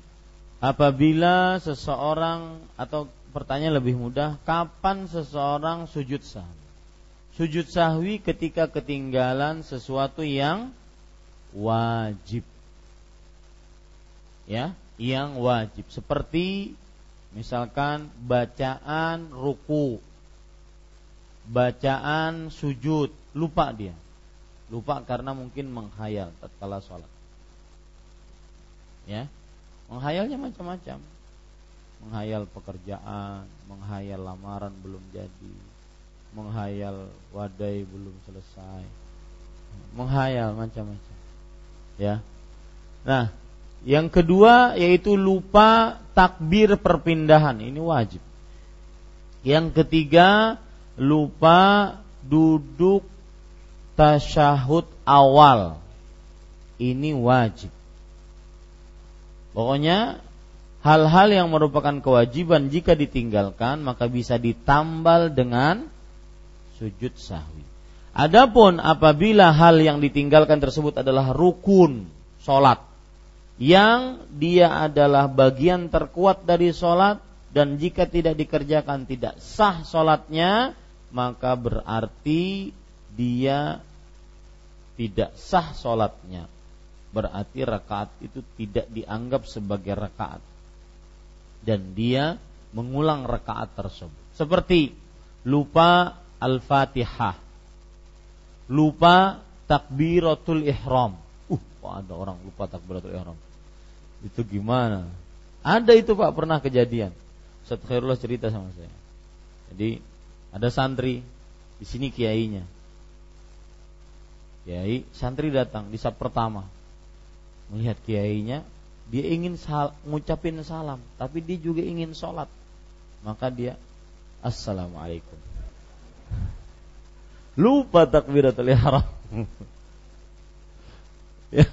Apabila seseorang atau pertanyaan lebih mudah, kapan seseorang sujud sahwi? Sujud sahwi ketika ketinggalan sesuatu yang wajib. Ya, yang wajib. Seperti misalkan bacaan ruku, bacaan sujud, lupa dia. Lupa karena mungkin menghayal tatkala sholat. Ya, menghayalnya macam-macam menghayal pekerjaan, menghayal lamaran belum jadi, menghayal wadai belum selesai, menghayal macam-macam. Ya. Nah, yang kedua yaitu lupa takbir perpindahan, ini wajib. Yang ketiga lupa duduk tasyahud awal. Ini wajib. Pokoknya hal-hal yang merupakan kewajiban jika ditinggalkan maka bisa ditambal dengan sujud sahwi. Adapun apabila hal yang ditinggalkan tersebut adalah rukun solat yang dia adalah bagian terkuat dari solat dan jika tidak dikerjakan tidak sah solatnya maka berarti dia tidak sah solatnya berarti rakaat itu tidak dianggap sebagai rakaat dan dia mengulang rakaat tersebut. Seperti lupa Al-Fatihah. Lupa takbiratul ihram. Uh, kok ada orang lupa takbiratul ihram. Itu gimana? Ada itu Pak pernah kejadian. Ustaz Khairullah cerita sama saya. Jadi ada santri di sini kiainya. Kiai santri datang di saat pertama melihat kiainya dia ingin sal ngucapin salam, tapi dia juga ingin sholat. Maka dia assalamualaikum. Lupa takbiratul ihram. ya.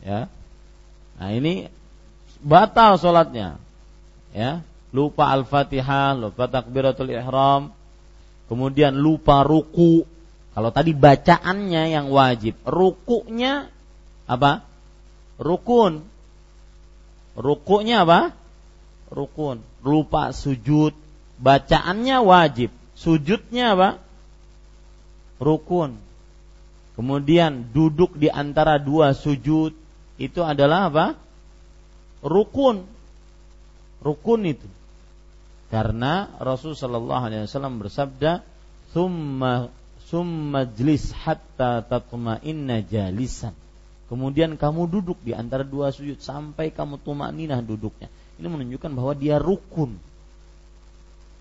ya. Nah, ini batal sholatnya. Ya, lupa Al-Fatihah, lupa takbiratul ihram, kemudian lupa ruku. Kalau tadi bacaannya yang wajib, rukunya apa? Rukun. Rukunya apa? Rukun. Lupa sujud, bacaannya wajib, sujudnya apa? Rukun. Kemudian duduk di antara dua sujud itu adalah apa? Rukun. Rukun itu. Karena Rasul sallallahu alaihi wasallam bersabda, "Tsumma summa jlis hatta tatma'inna jalisan." Kemudian kamu duduk di antara dua sujud sampai kamu tumaninah duduknya. Ini menunjukkan bahwa dia rukun.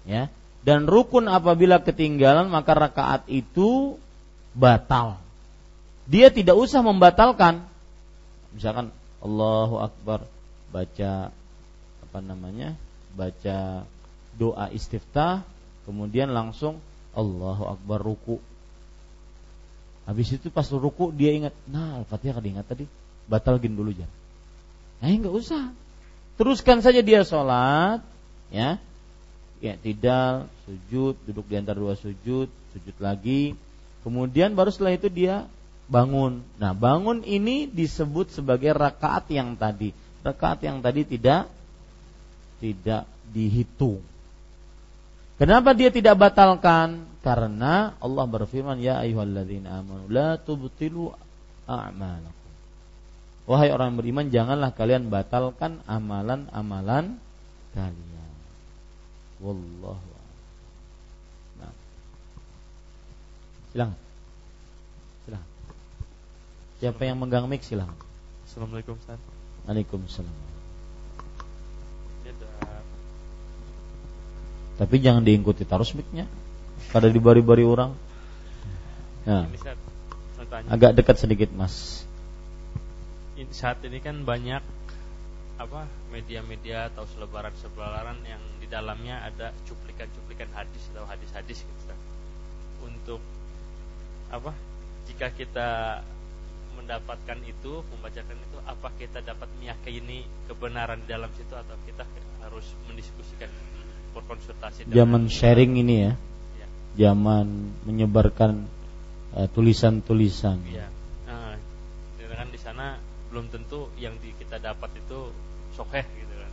Ya. Dan rukun apabila ketinggalan maka rakaat itu batal. Dia tidak usah membatalkan. Misalkan Allahu Akbar baca apa namanya? baca doa istiftah kemudian langsung Allahu Akbar ruku Habis itu pas ruku dia ingat, nah Al-Fatihah ingat tadi, batalin dulu jangan. Nah, enggak usah. Teruskan saja dia sholat, ya. Ya, tidak sujud, duduk di antara dua sujud, sujud lagi. Kemudian baru setelah itu dia bangun. Nah, bangun ini disebut sebagai rakaat yang tadi. Rakaat yang tadi tidak tidak dihitung. Kenapa dia tidak batalkan? Karena Allah berfirman, "Ya ayyuhalladzina amanu la tubtilu a'malakum." Wahai orang beriman, janganlah kalian batalkan amalan-amalan kalian. Wallahu Nah. Silakan. Silakan. Siapa yang megang mic silakan. Assalamualaikum Ustaz. Waalaikumsalam. Tapi jangan diikuti terus mic-nya pada di bari-bari orang. Nah, agak dekat sedikit mas. Saat ini kan banyak apa media-media atau selebaran-selebaran yang di dalamnya ada cuplikan-cuplikan hadis atau hadis-hadis gitu. Untuk apa? Jika kita mendapatkan itu, membacakan itu, apa kita dapat meyakini kebenaran di dalam situ atau kita harus mendiskusikan berkonsultasi zaman sharing ini ya zaman menyebarkan uh, tulisan-tulisan. Iya. Nah, kan di sana belum tentu yang di, kita dapat itu soheh gitu kan.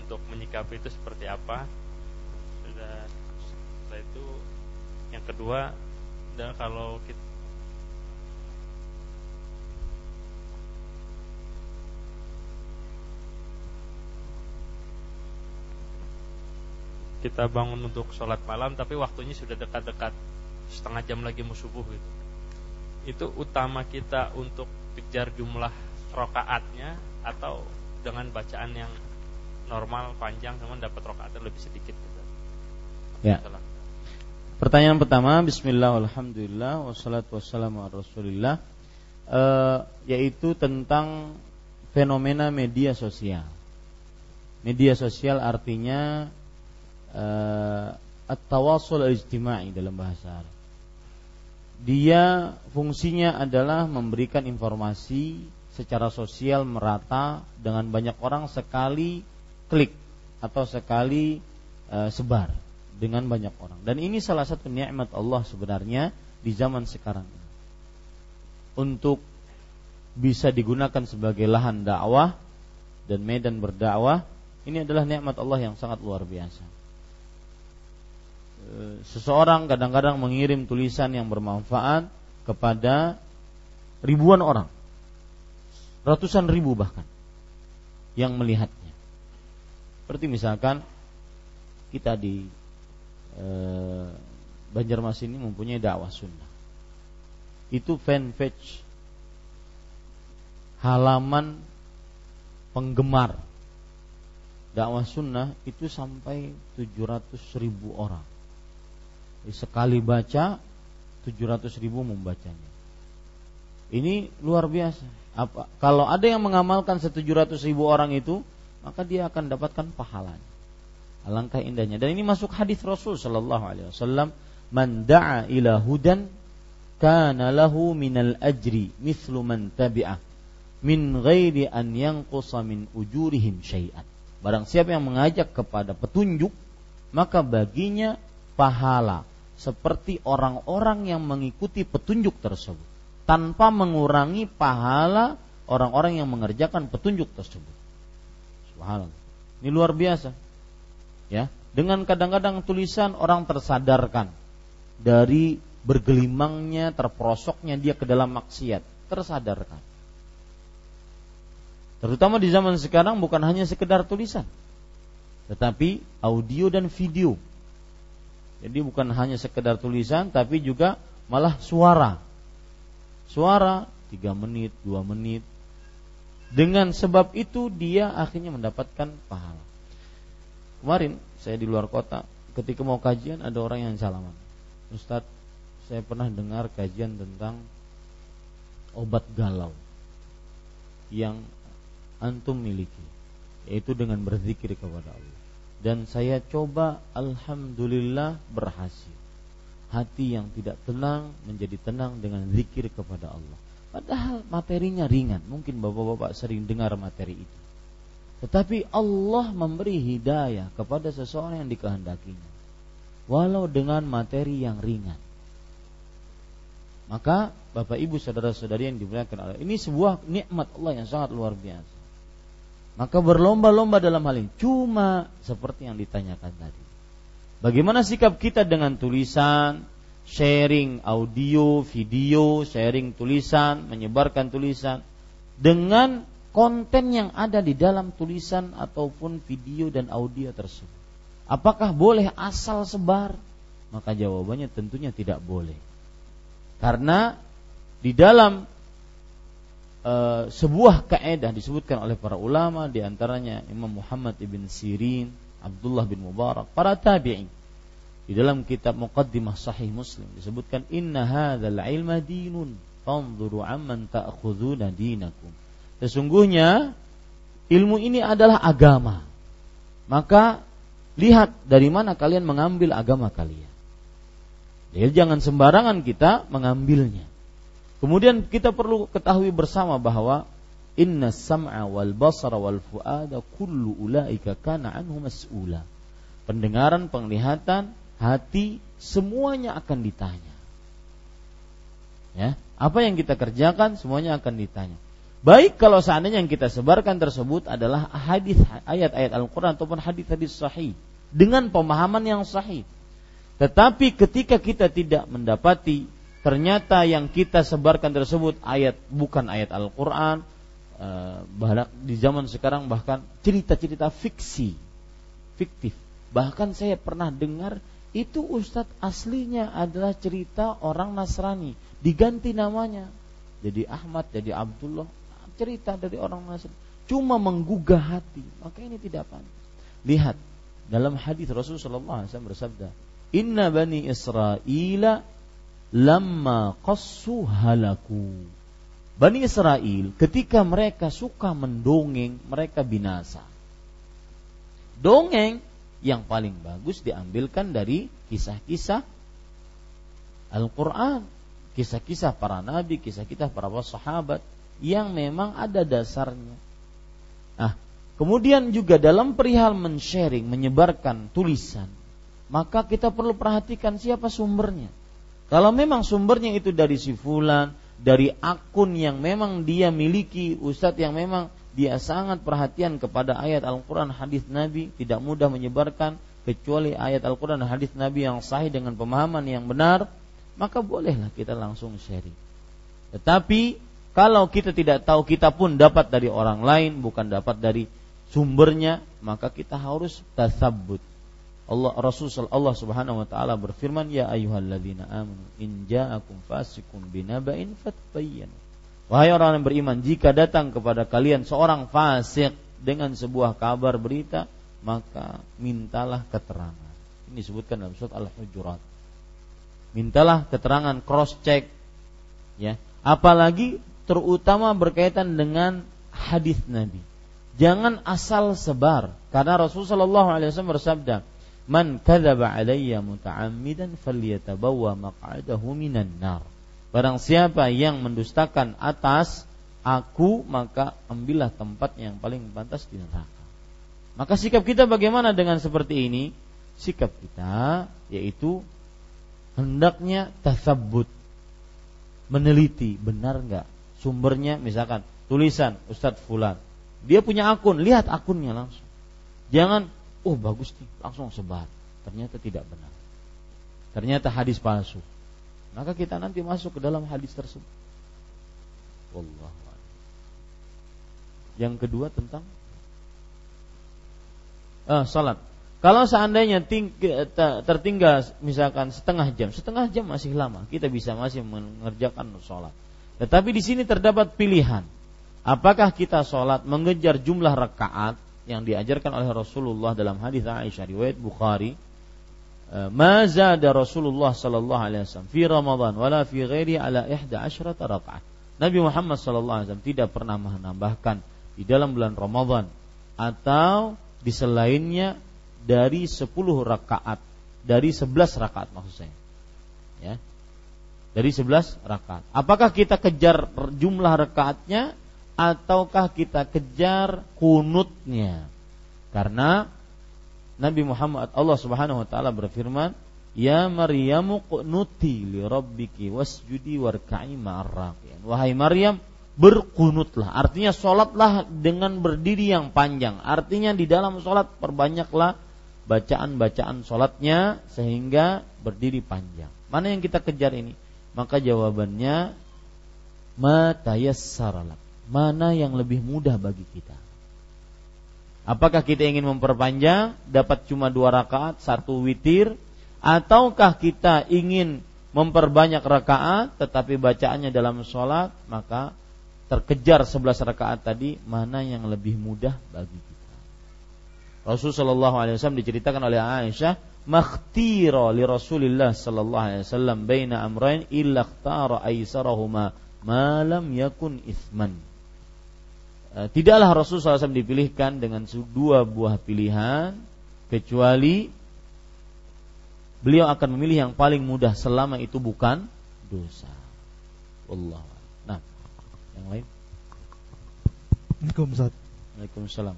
Untuk menyikapi itu seperti apa? Sudah setelah itu yang kedua, dan kalau kita kita bangun untuk sholat malam tapi waktunya sudah dekat-dekat. Setengah jam lagi mau subuh gitu. Itu utama kita untuk kejar jumlah rokaatnya atau dengan bacaan yang normal panjang namun dapat rokaatnya lebih sedikit gitu. ya. Pertanyaan pertama Bismillah Alhamdulillah wassalatu wassalamu rasulillah e, yaitu tentang fenomena media sosial. Media sosial artinya uh, at-tawassul ijtimai dalam bahasa Arab. Dia fungsinya adalah memberikan informasi secara sosial merata dengan banyak orang sekali klik atau sekali uh, sebar dengan banyak orang. Dan ini salah satu nikmat Allah sebenarnya di zaman sekarang ini. Untuk bisa digunakan sebagai lahan dakwah dan medan berdakwah, ini adalah nikmat Allah yang sangat luar biasa. Eh, seseorang kadang-kadang mengirim tulisan yang bermanfaat kepada ribuan orang, ratusan ribu bahkan yang melihatnya. Seperti misalkan kita di e, Banjarmasin ini mempunyai dakwah sunnah. Itu fanpage halaman penggemar dakwah sunnah itu sampai 700 ribu orang sekali baca 700 ribu membacanya. Ini luar biasa. Apa? Kalau ada yang mengamalkan 700 ribu orang itu, maka dia akan dapatkan pahalanya. Alangkah indahnya. Dan ini masuk hadis Rasul Shallallahu Alaihi Wasallam, "Man da'a ila hudan, kana lahu minal ajri mithlu man tabi'ah." min ghairi an yanqusa min ujurihim syai'an. Barang siapa yang mengajak kepada petunjuk, maka baginya pahala seperti orang-orang yang mengikuti petunjuk tersebut tanpa mengurangi pahala orang-orang yang mengerjakan petunjuk tersebut. Subhanallah. Ini luar biasa. Ya, dengan kadang-kadang tulisan orang tersadarkan dari bergelimangnya, terperosoknya dia ke dalam maksiat, tersadarkan. Terutama di zaman sekarang bukan hanya sekedar tulisan, tetapi audio dan video. Jadi bukan hanya sekedar tulisan, tapi juga malah suara. Suara tiga menit, dua menit. Dengan sebab itu dia akhirnya mendapatkan pahala. Kemarin saya di luar kota, ketika mau kajian ada orang yang salaman. Ustadz, saya pernah dengar kajian tentang obat galau yang antum miliki yaitu dengan berzikir kepada Allah dan saya coba alhamdulillah berhasil. Hati yang tidak tenang menjadi tenang dengan zikir kepada Allah. Padahal materinya ringan. Mungkin bapak-bapak sering dengar materi itu. Tetapi Allah memberi hidayah kepada seseorang yang dikehendakinya. Walau dengan materi yang ringan. Maka Bapak Ibu saudara-saudari yang dimuliakan Allah ini sebuah nikmat Allah yang sangat luar biasa maka berlomba-lomba dalam hal ini cuma seperti yang ditanyakan tadi. Bagaimana sikap kita dengan tulisan, sharing audio, video, sharing tulisan, menyebarkan tulisan dengan konten yang ada di dalam tulisan ataupun video dan audio tersebut. Apakah boleh asal sebar? Maka jawabannya tentunya tidak boleh. Karena di dalam Eh, sebuah kaidah disebutkan oleh para ulama di antaranya Imam Muhammad ibn Sirin, Abdullah bin Mubarak, para tabi'in. Di dalam kitab Muqaddimah Sahih Muslim disebutkan inna hadzal ilma dinun fanzuru amman ta'khuduna dinakum. Sesungguhnya ilmu ini adalah agama. Maka lihat dari mana kalian mengambil agama kalian. Jadi jangan sembarangan kita mengambilnya. Kemudian kita perlu ketahui bersama bahwa inna sam'a wal basara wal fuada kullu ulaika kana anhu mas'ula. Pendengaran, penglihatan, hati semuanya akan ditanya. Ya, apa yang kita kerjakan semuanya akan ditanya. Baik kalau seandainya yang kita sebarkan tersebut adalah hadis ayat-ayat Al-Qur'an ataupun hadis-hadis sahih dengan pemahaman yang sahih. Tetapi ketika kita tidak mendapati ternyata yang kita sebarkan tersebut ayat bukan ayat Al-Qur'an eh, di zaman sekarang bahkan cerita-cerita fiksi fiktif. Bahkan saya pernah dengar itu ustadz aslinya adalah cerita orang Nasrani. Diganti namanya. Jadi Ahmad jadi Abdullah cerita dari orang Nasrani. Cuma menggugah hati. Maka ini tidak pantas. Lihat dalam hadis Rasulullah SAW bersabda Inna bani Israel lamma qassu halaku. Bani Israel ketika mereka suka mendongeng, mereka binasa. Dongeng yang paling bagus diambilkan dari kisah-kisah Al-Qur'an, kisah-kisah para nabi, kisah-kisah para sahabat yang memang ada dasarnya. Nah, kemudian juga dalam perihal men-sharing, menyebarkan tulisan, maka kita perlu perhatikan siapa sumbernya. Kalau memang sumbernya itu dari si fulan, dari akun yang memang dia miliki, ustadz yang memang dia sangat perhatian kepada ayat Al-Quran, hadis Nabi, tidak mudah menyebarkan kecuali ayat Al-Quran hadis Nabi yang sahih dengan pemahaman yang benar, maka bolehlah kita langsung sharing. Tetapi kalau kita tidak tahu kita pun dapat dari orang lain, bukan dapat dari sumbernya, maka kita harus tasabbut Allah Rasul Allah Subhanahu wa taala berfirman ya ayyuhalladzina amanu in ja'akum fasiqun binaba'in fatbayyanu Wahai orang yang beriman jika datang kepada kalian seorang fasik dengan sebuah kabar berita maka mintalah keterangan. Ini disebutkan dalam surat Al-Hujurat. Mintalah keterangan cross check ya. Apalagi terutama berkaitan dengan hadis Nabi. Jangan asal sebar karena Rasulullah SAW bersabda, Man kadzaba alayya muta'ammidan falyatabawwa maq'adahu minan nar. Barang siapa yang mendustakan atas aku maka ambillah tempat yang paling pantas di neraka. Maka sikap kita bagaimana dengan seperti ini? Sikap kita yaitu hendaknya tasabbut meneliti benar nggak sumbernya misalkan tulisan Ustadz Fulan dia punya akun lihat akunnya langsung jangan oh bagus nih. Langsung sebar. Ternyata tidak benar. Ternyata hadis palsu. Maka kita nanti masuk ke dalam hadis tersebut. Allah yang kedua tentang? Ah, salat. Kalau seandainya ting, tertinggal misalkan setengah jam, setengah jam masih lama, kita bisa masih mengerjakan sholat. Tetapi di sini terdapat pilihan. Apakah kita sholat mengejar jumlah rakaat yang diajarkan oleh Rasulullah dalam hadis Aisyah riwayat Bukhari? Eh, Maza ada Rasulullah sallallahu alaihi wasallam fi Ramadan wala fi ghairi ala ihda asyrata rakaat. Nabi Muhammad sallallahu alaihi wasallam tidak pernah menambahkan di dalam bulan Ramadan atau di selainnya dari 10 rakaat, dari 11 rakaat maksud saya. Ya. Dari 11 rakaat. Apakah kita kejar jumlah rakaatnya ataukah kita kejar kunutnya? Karena Nabi Muhammad Allah Subhanahu wa taala berfirman, "Ya Maryamu qunuti li rabbiki wasjudi warka'i ma'ar Wahai Maryam, berkunutlah. Artinya sholatlah dengan berdiri yang panjang. Artinya di dalam sholat perbanyaklah bacaan-bacaan sholatnya sehingga berdiri panjang. Mana yang kita kejar ini? Maka jawabannya matayassaralak. Mana yang lebih mudah bagi kita? Apakah kita ingin memperpanjang dapat cuma dua rakaat satu witir ataukah kita ingin memperbanyak rakaat tetapi bacaannya dalam sholat maka terkejar sebelas rakaat tadi mana yang lebih mudah bagi kita? Rasul Shallallahu Alaihi Wasallam diceritakan oleh Aisyah, makhtira li Rasulillah Sallallahu Alaihi Wasallam baina amrain illa ikhtara aisarahuma ma lam yakun isman. Eh, tidaklah Rasul SAW dipilihkan dengan dua buah pilihan kecuali beliau akan memilih yang paling mudah selama itu bukan dosa. Allah. Nah, yang lain. Waalaikumsalam. Waalaikumsalam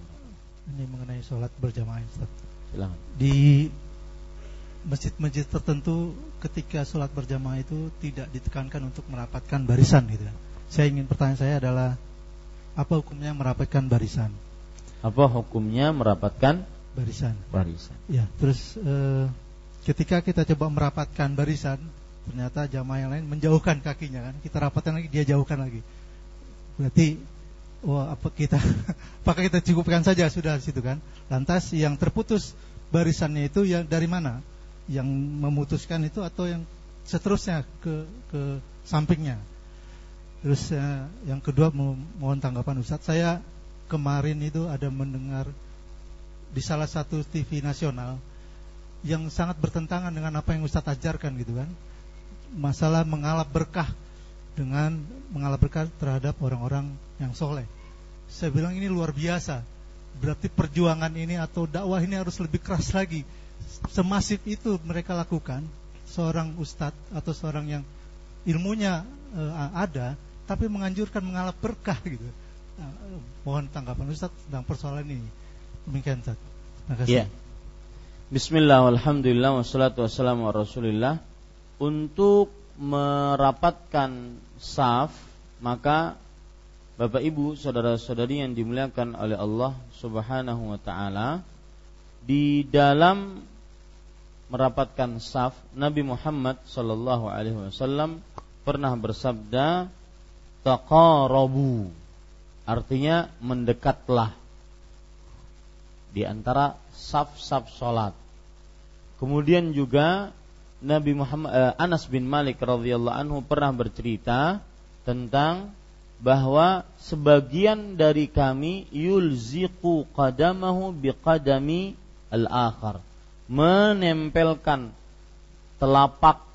ini mengenai sholat berjamaah Ustaz. Silahkan. Di masjid-masjid tertentu ketika sholat berjamaah itu tidak ditekankan untuk merapatkan barisan gitu kan. Saya ingin pertanyaan saya adalah apa hukumnya merapatkan barisan? Apa hukumnya merapatkan barisan? Barisan. Ya, terus e, ketika kita coba merapatkan barisan, ternyata jamaah yang lain menjauhkan kakinya kan. Kita rapatkan lagi, dia jauhkan lagi. Berarti wah apa kita apakah kita cukupkan saja sudah situ kan lantas yang terputus barisannya itu yang dari mana yang memutuskan itu atau yang seterusnya ke ke sampingnya terus uh, yang kedua mo mohon tanggapan Ustadz saya kemarin itu ada mendengar di salah satu TV nasional yang sangat bertentangan dengan apa yang Ustadz ajarkan gitu kan masalah mengalap berkah dengan mengalap berkah terhadap orang-orang yang soleh. Saya bilang ini luar biasa. Berarti perjuangan ini atau dakwah ini harus lebih keras lagi. Semasif itu mereka lakukan. Seorang ustadz atau seorang yang ilmunya uh, ada, tapi menganjurkan mengalap berkah gitu. Uh, mohon tanggapan Ustadz tentang persoalan ini. Demikian Ustaz. Terima kasih. Ya. Bismillah, alhamdulillah, wassalatu wassalamu rasulillah. Untuk merapatkan saf maka Bapak Ibu saudara-saudari yang dimuliakan oleh Allah Subhanahu wa taala di dalam merapatkan saf Nabi Muhammad sallallahu alaihi wasallam pernah bersabda taqarabu. Artinya mendekatlah. Di antara saf-saf salat. Kemudian juga Nabi Muhammad uh, Anas bin Malik radhiyallahu anhu pernah bercerita tentang bahwa sebagian dari kami yulziqu qadamahu biqadami al-akhar. Menempelkan telapak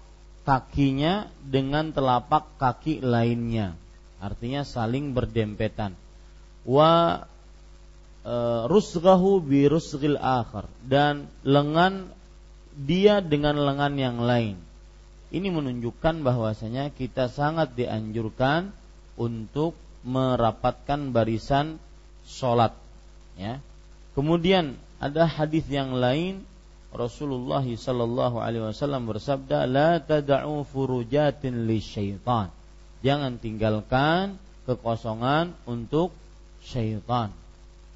kakinya dengan telapak kaki lainnya artinya saling berdempetan wa e, rusghahu bi rusghil akhar dan lengan dia dengan lengan yang lain. Ini menunjukkan bahwasanya kita sangat dianjurkan untuk merapatkan barisan sholat. Ya. Kemudian ada hadis yang lain Rasulullah sallallahu alaihi wasallam bersabda la tad'u furujatin syaitan. Jangan tinggalkan kekosongan untuk syaitan.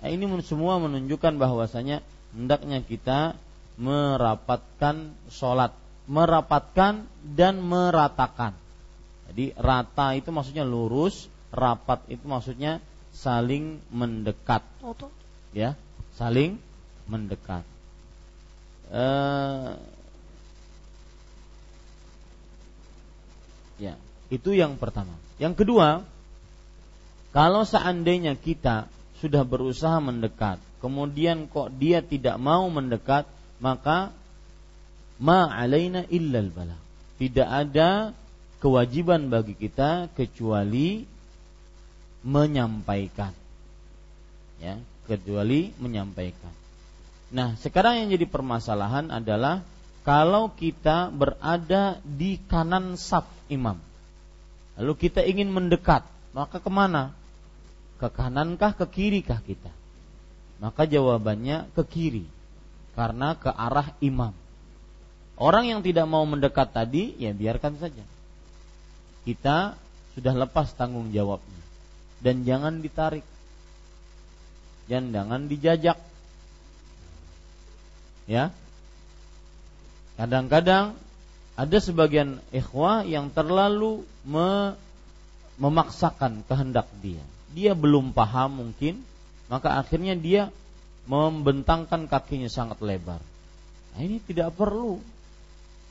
Nah, ini semua menunjukkan bahwasanya hendaknya kita merapatkan sholat, merapatkan dan meratakan. Jadi rata itu maksudnya lurus, rapat itu maksudnya saling mendekat. Ya, saling mendekat. Uh, ya, itu yang pertama. Yang kedua, kalau seandainya kita sudah berusaha mendekat, kemudian kok dia tidak mau mendekat, maka ma alaina illal bala. Tidak ada kewajiban bagi kita kecuali menyampaikan. Ya, kecuali menyampaikan. Nah, sekarang yang jadi permasalahan adalah kalau kita berada di kanan saf imam, lalu kita ingin mendekat, maka ke mana? Ke kanankah, ke kirikah kita? Maka jawabannya ke kiri, karena ke arah imam. Orang yang tidak mau mendekat tadi, ya biarkan saja kita sudah lepas tanggung jawabnya dan jangan ditarik dan jangan dijajak ya kadang-kadang ada sebagian ikhwah yang terlalu me memaksakan kehendak dia dia belum paham mungkin maka akhirnya dia membentangkan kakinya sangat lebar nah, ini tidak perlu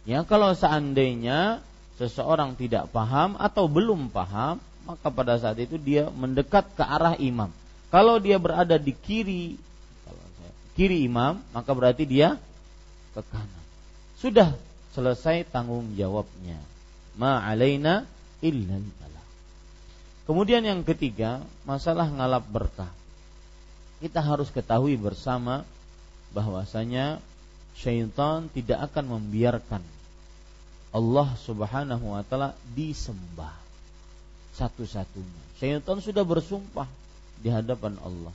ya kalau seandainya seseorang tidak paham atau belum paham, maka pada saat itu dia mendekat ke arah imam. Kalau dia berada di kiri kiri imam, maka berarti dia ke kanan. Sudah selesai tanggung jawabnya. Ma alaina illa Kemudian yang ketiga, masalah ngalap berkah. Kita harus ketahui bersama bahwasanya syaitan tidak akan membiarkan Allah Subhanahu wa taala disembah satu-satunya. Syaitan sudah bersumpah di hadapan Allah.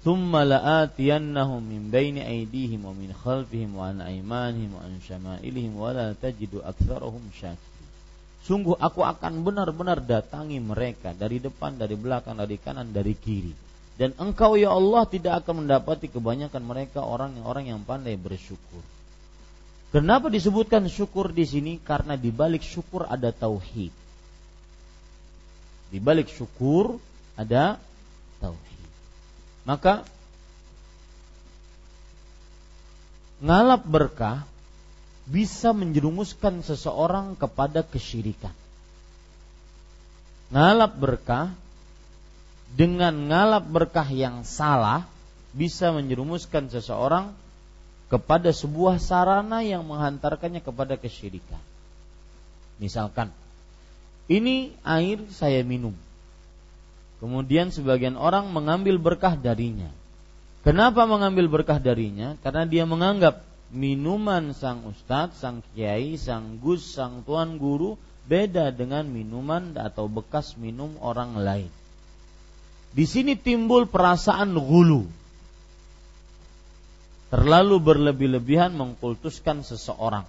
Thumma la'atiyannahum min baini aydihim wa min khalfihim wa an aymanihim wa an syama'ilihim wa la. Sungguh aku akan benar-benar datangi mereka dari depan, dari belakang, dari kanan, dari kiri. Dan engkau ya Allah tidak akan mendapati kebanyakan mereka orang yang orang yang pandai bersyukur. Kenapa disebutkan syukur di sini? Karena di balik syukur ada tauhid. Di balik syukur ada tauhid. Maka ngalap berkah bisa menjerumuskan seseorang kepada kesyirikan. Ngalap berkah dengan ngalap berkah yang salah bisa menjerumuskan seseorang kepada sebuah sarana yang menghantarkannya kepada kesyirikan. Misalkan, ini air saya minum. Kemudian sebagian orang mengambil berkah darinya. Kenapa mengambil berkah darinya? Karena dia menganggap minuman sang ustadz, sang kiai, sang gus, sang tuan guru beda dengan minuman atau bekas minum orang lain. Di sini timbul perasaan gulu, terlalu berlebih-lebihan mengkultuskan seseorang.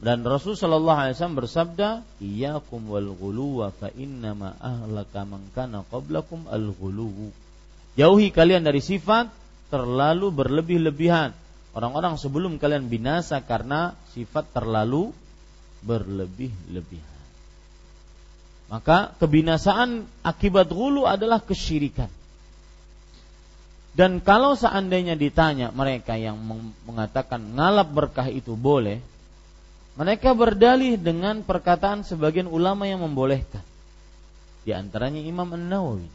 Dan Rasul Shallallahu Alaihi Wasallam bersabda, "Iyyakum wal ghuluwa fa ma ahlaka man kana qablakum al ghuluwu." Jauhi kalian dari sifat terlalu berlebih-lebihan. Orang-orang sebelum kalian binasa karena sifat terlalu berlebih-lebihan. Maka kebinasaan akibat gulu adalah kesyirikan. Dan kalau seandainya ditanya mereka yang mengatakan ngalap berkah itu boleh, mereka berdalih dengan perkataan sebagian ulama yang membolehkan. Di antaranya Imam An-Nawawi.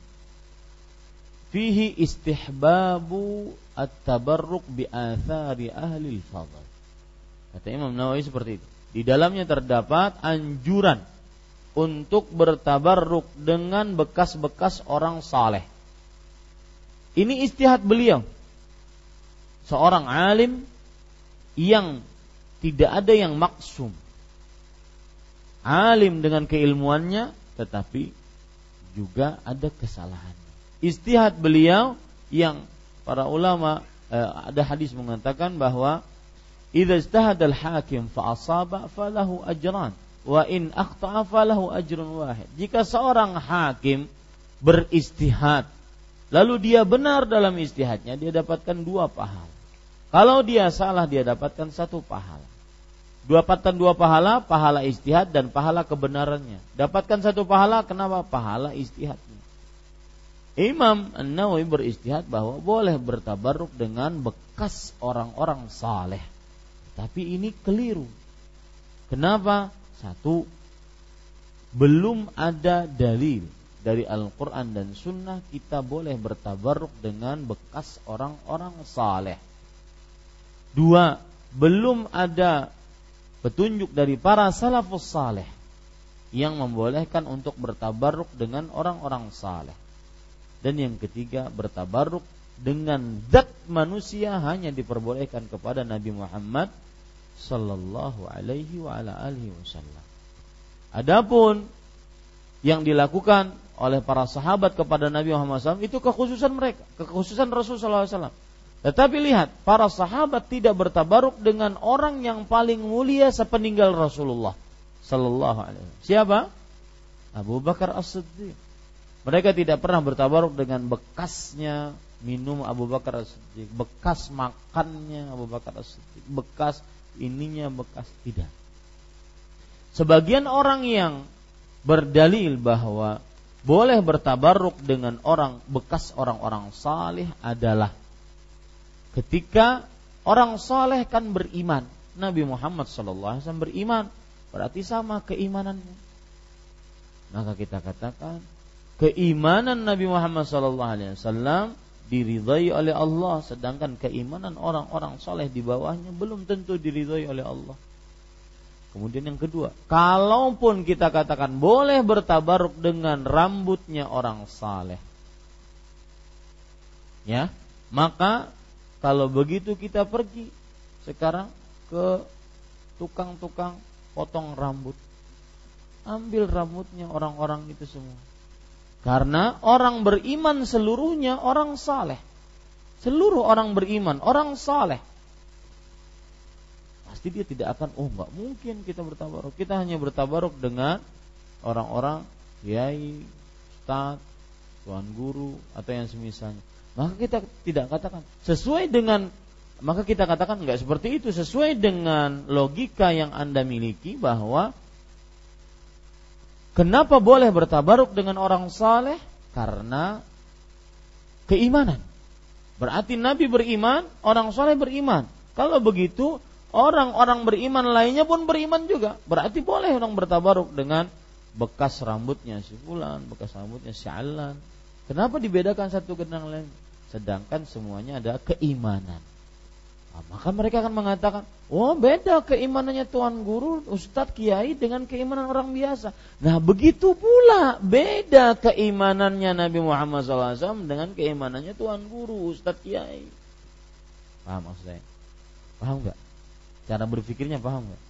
Fihi istihbabu at-tabarruk bi athari ahli al-fadl. Kata Imam Nawawi seperti itu. Di dalamnya terdapat anjuran untuk bertabarruk dengan bekas-bekas orang saleh ini istihad beliau. Seorang alim yang tidak ada yang maksum. Alim dengan keilmuannya tetapi juga ada kesalahan. Istihad beliau yang para ulama eh, ada hadis mengatakan bahwa idza ijtahada al-hakim fa asaba falahu ajran wa in akhta'a falahu ajrun wahid. Jika seorang hakim beristihad lalu dia benar dalam istihadnya dia dapatkan dua pahala. Kalau dia salah dia dapatkan satu pahala. Dapatkan dua pahala, pahala istihad dan pahala kebenarannya. Dapatkan satu pahala, kenapa? Pahala istihadnya. Imam An-Nawawi beristihad bahwa boleh bertabaruk dengan bekas orang-orang saleh. Tapi ini keliru. Kenapa? Satu, belum ada dalil dari Al-Quran dan Sunnah kita boleh bertabaruk dengan bekas orang-orang saleh. Dua, belum ada petunjuk dari para salafus saleh yang membolehkan untuk bertabaruk dengan orang-orang saleh. Dan yang ketiga, bertabaruk dengan zat manusia hanya diperbolehkan kepada Nabi Muhammad sallallahu alaihi wa ala alihi wasallam. Adapun yang dilakukan oleh para sahabat kepada Nabi Muhammad SAW itu kekhususan mereka, kekhususan Rasulullah SAW. Tetapi lihat, para sahabat tidak bertabaruk dengan orang yang paling mulia sepeninggal Rasulullah Sallallahu Alaihi Wasallam. Siapa? Abu Bakar As-Siddiq. Mereka tidak pernah bertabaruk dengan bekasnya minum Abu Bakar As-Siddiq, bekas makannya Abu Bakar As-Siddiq, bekas ininya bekas tidak. Sebagian orang yang berdalil bahwa boleh bertabaruk dengan orang bekas orang-orang saleh adalah ketika orang saleh kan beriman. Nabi Muhammad SAW beriman, berarti sama keimanannya. Maka kita katakan keimanan Nabi Muhammad SAW diridhai oleh Allah sedangkan keimanan orang-orang soleh di bawahnya belum tentu diridhai oleh Allah. Kemudian yang kedua, kalaupun kita katakan boleh bertabaruk dengan rambutnya orang saleh, ya, maka kalau begitu kita pergi sekarang ke tukang-tukang potong rambut, ambil rambutnya orang-orang itu semua, karena orang beriman seluruhnya orang saleh. Seluruh orang beriman, orang saleh. Pasti dia tidak akan, oh nggak mungkin kita bertabaruk. Kita hanya bertabaruk dengan orang-orang kiai, ustaz, tuan guru atau yang semisalnya. Maka kita tidak katakan sesuai dengan maka kita katakan nggak seperti itu sesuai dengan logika yang anda miliki bahwa Kenapa boleh bertabaruk dengan orang saleh? Karena keimanan. Berarti Nabi beriman, orang saleh beriman. Kalau begitu, orang-orang beriman lainnya pun beriman juga. Berarti boleh orang bertabaruk dengan bekas rambutnya si fulan, bekas rambutnya si alan. Kenapa dibedakan satu dengan lain? Sedangkan semuanya ada keimanan. Nah, maka mereka akan mengatakan, oh beda keimanannya tuan guru, ustadz kiai dengan keimanan orang biasa. Nah begitu pula beda keimanannya Nabi Muhammad SAW dengan keimanannya tuan guru, ustadz kiai. Paham maksud saya? Paham nggak? Cara berpikirnya paham nggak?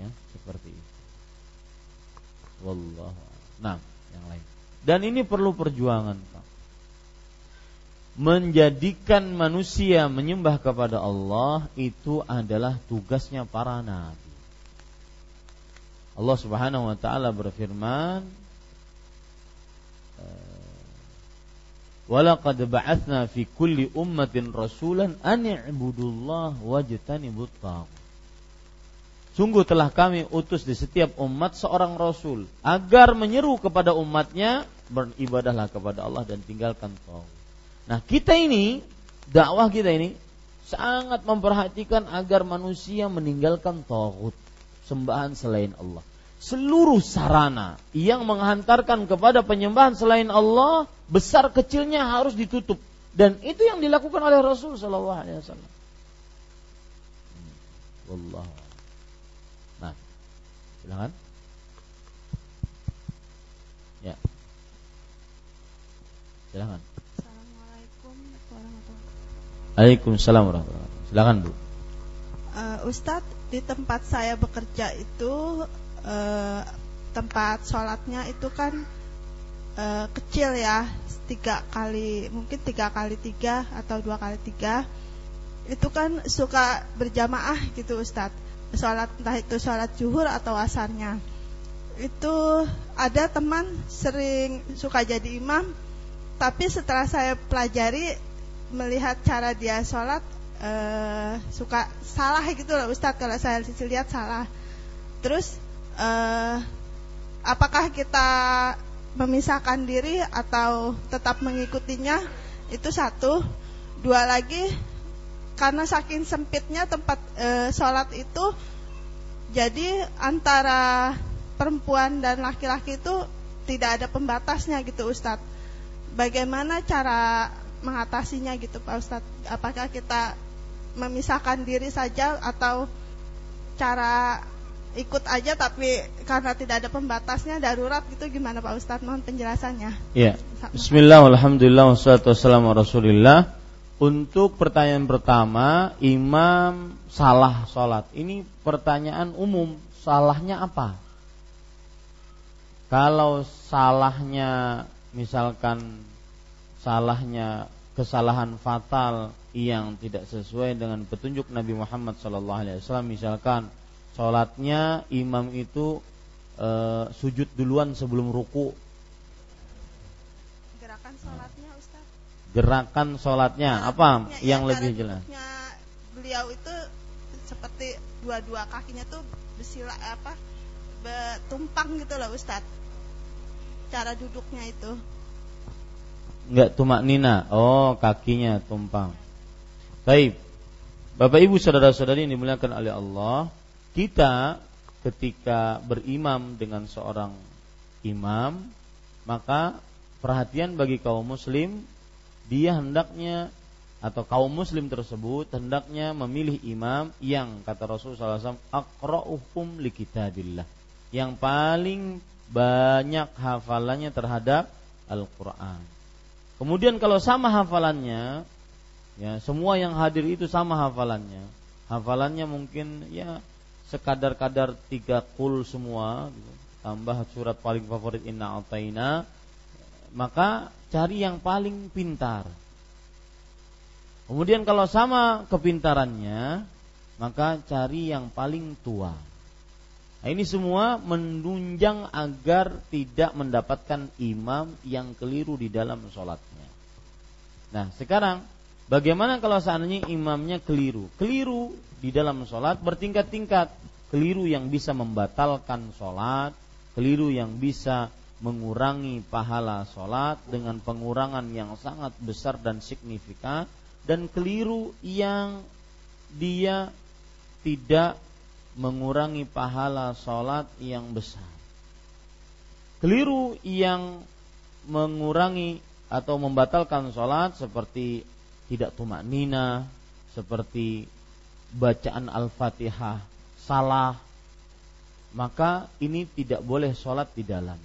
Ya seperti itu. Wallahu. Nah yang lain. Dan ini perlu perjuangan menjadikan manusia menyembah kepada Allah itu adalah tugasnya para nabi. Allah Subhanahu wa taala berfirman Walaqad ba'atsna fi kulli ummatin rasulan an i'budullah wajtanibut Sungguh telah kami utus di setiap umat seorang rasul agar menyeru kepada umatnya beribadahlah kepada Allah dan tinggalkan tagut. Nah, kita ini dakwah kita ini sangat memperhatikan agar manusia meninggalkan tauhid, sembahan selain Allah. Seluruh sarana yang menghantarkan kepada penyembahan selain Allah besar kecilnya harus ditutup dan itu yang dilakukan oleh Rasul Shallallahu Alaihi Wasallam. Wallah. Nah, silakan. Ya. Silakan. Waalaikumsalam warahmatullahi wabarakatuh. Silakan Bu. Uh, Ustadz di tempat saya bekerja itu uh, tempat sholatnya itu kan uh, kecil ya tiga kali mungkin tiga kali tiga atau dua kali tiga itu kan suka berjamaah gitu Ustadz sholat entah itu sholat juhur atau asarnya itu ada teman sering suka jadi imam tapi setelah saya pelajari melihat cara dia sholat uh, suka salah gitu loh Ustadz. Kalau saya lihat salah. Terus uh, apakah kita memisahkan diri atau tetap mengikutinya? Itu satu. Dua lagi karena saking sempitnya tempat e, sholat itu jadi antara perempuan dan laki-laki itu tidak ada pembatasnya gitu Ustadz. Bagaimana cara mengatasinya gitu Pak Ustadz? Apakah kita memisahkan diri saja atau cara ikut aja tapi karena tidak ada pembatasnya darurat gitu? Gimana Pak Ustadz? Mohon penjelasannya. Ya. Bismillah Alhamdulillah wassalatu wassalamu rasulillah. Untuk pertanyaan pertama, imam salah sholat. Ini pertanyaan umum, salahnya apa? Kalau salahnya misalkan salahnya kesalahan fatal yang tidak sesuai dengan petunjuk Nabi Muhammad SAW, misalkan sholatnya imam itu e, sujud duluan sebelum ruku. Gerakan sholatnya gerakan sholatnya nah, apa ya, yang lebih jelas? Beliau itu seperti dua-dua kakinya tuh bersila apa betumpang gitu loh Ustadz cara duduknya itu Enggak tumak nina. Oh kakinya tumpang. Baik. Bapak Ibu saudara-saudari yang dimuliakan oleh Allah kita ketika berimam dengan seorang imam maka perhatian bagi kaum muslim dia hendaknya atau kaum muslim tersebut hendaknya memilih imam yang kata Rasulullah SAW akra'uhum li kitabillah. Yang paling banyak hafalannya terhadap Al-Quran kemudian kalau sama hafalannya ya semua yang hadir itu sama hafalannya hafalannya mungkin ya sekadar-kadar tiga kul semua gitu. tambah surat paling favorit inna ataina maka cari yang paling pintar. Kemudian kalau sama kepintarannya, maka cari yang paling tua. Nah, ini semua menunjang agar tidak mendapatkan imam yang keliru di dalam sholatnya. Nah, sekarang bagaimana kalau seandainya imamnya keliru? Keliru di dalam sholat bertingkat-tingkat. Keliru yang bisa membatalkan sholat, keliru yang bisa mengurangi pahala sholat dengan pengurangan yang sangat besar dan signifikan dan keliru yang dia tidak mengurangi pahala sholat yang besar. Keliru yang mengurangi atau membatalkan sholat seperti tidak tumak nina, seperti bacaan al-fatihah salah, maka ini tidak boleh sholat di dalam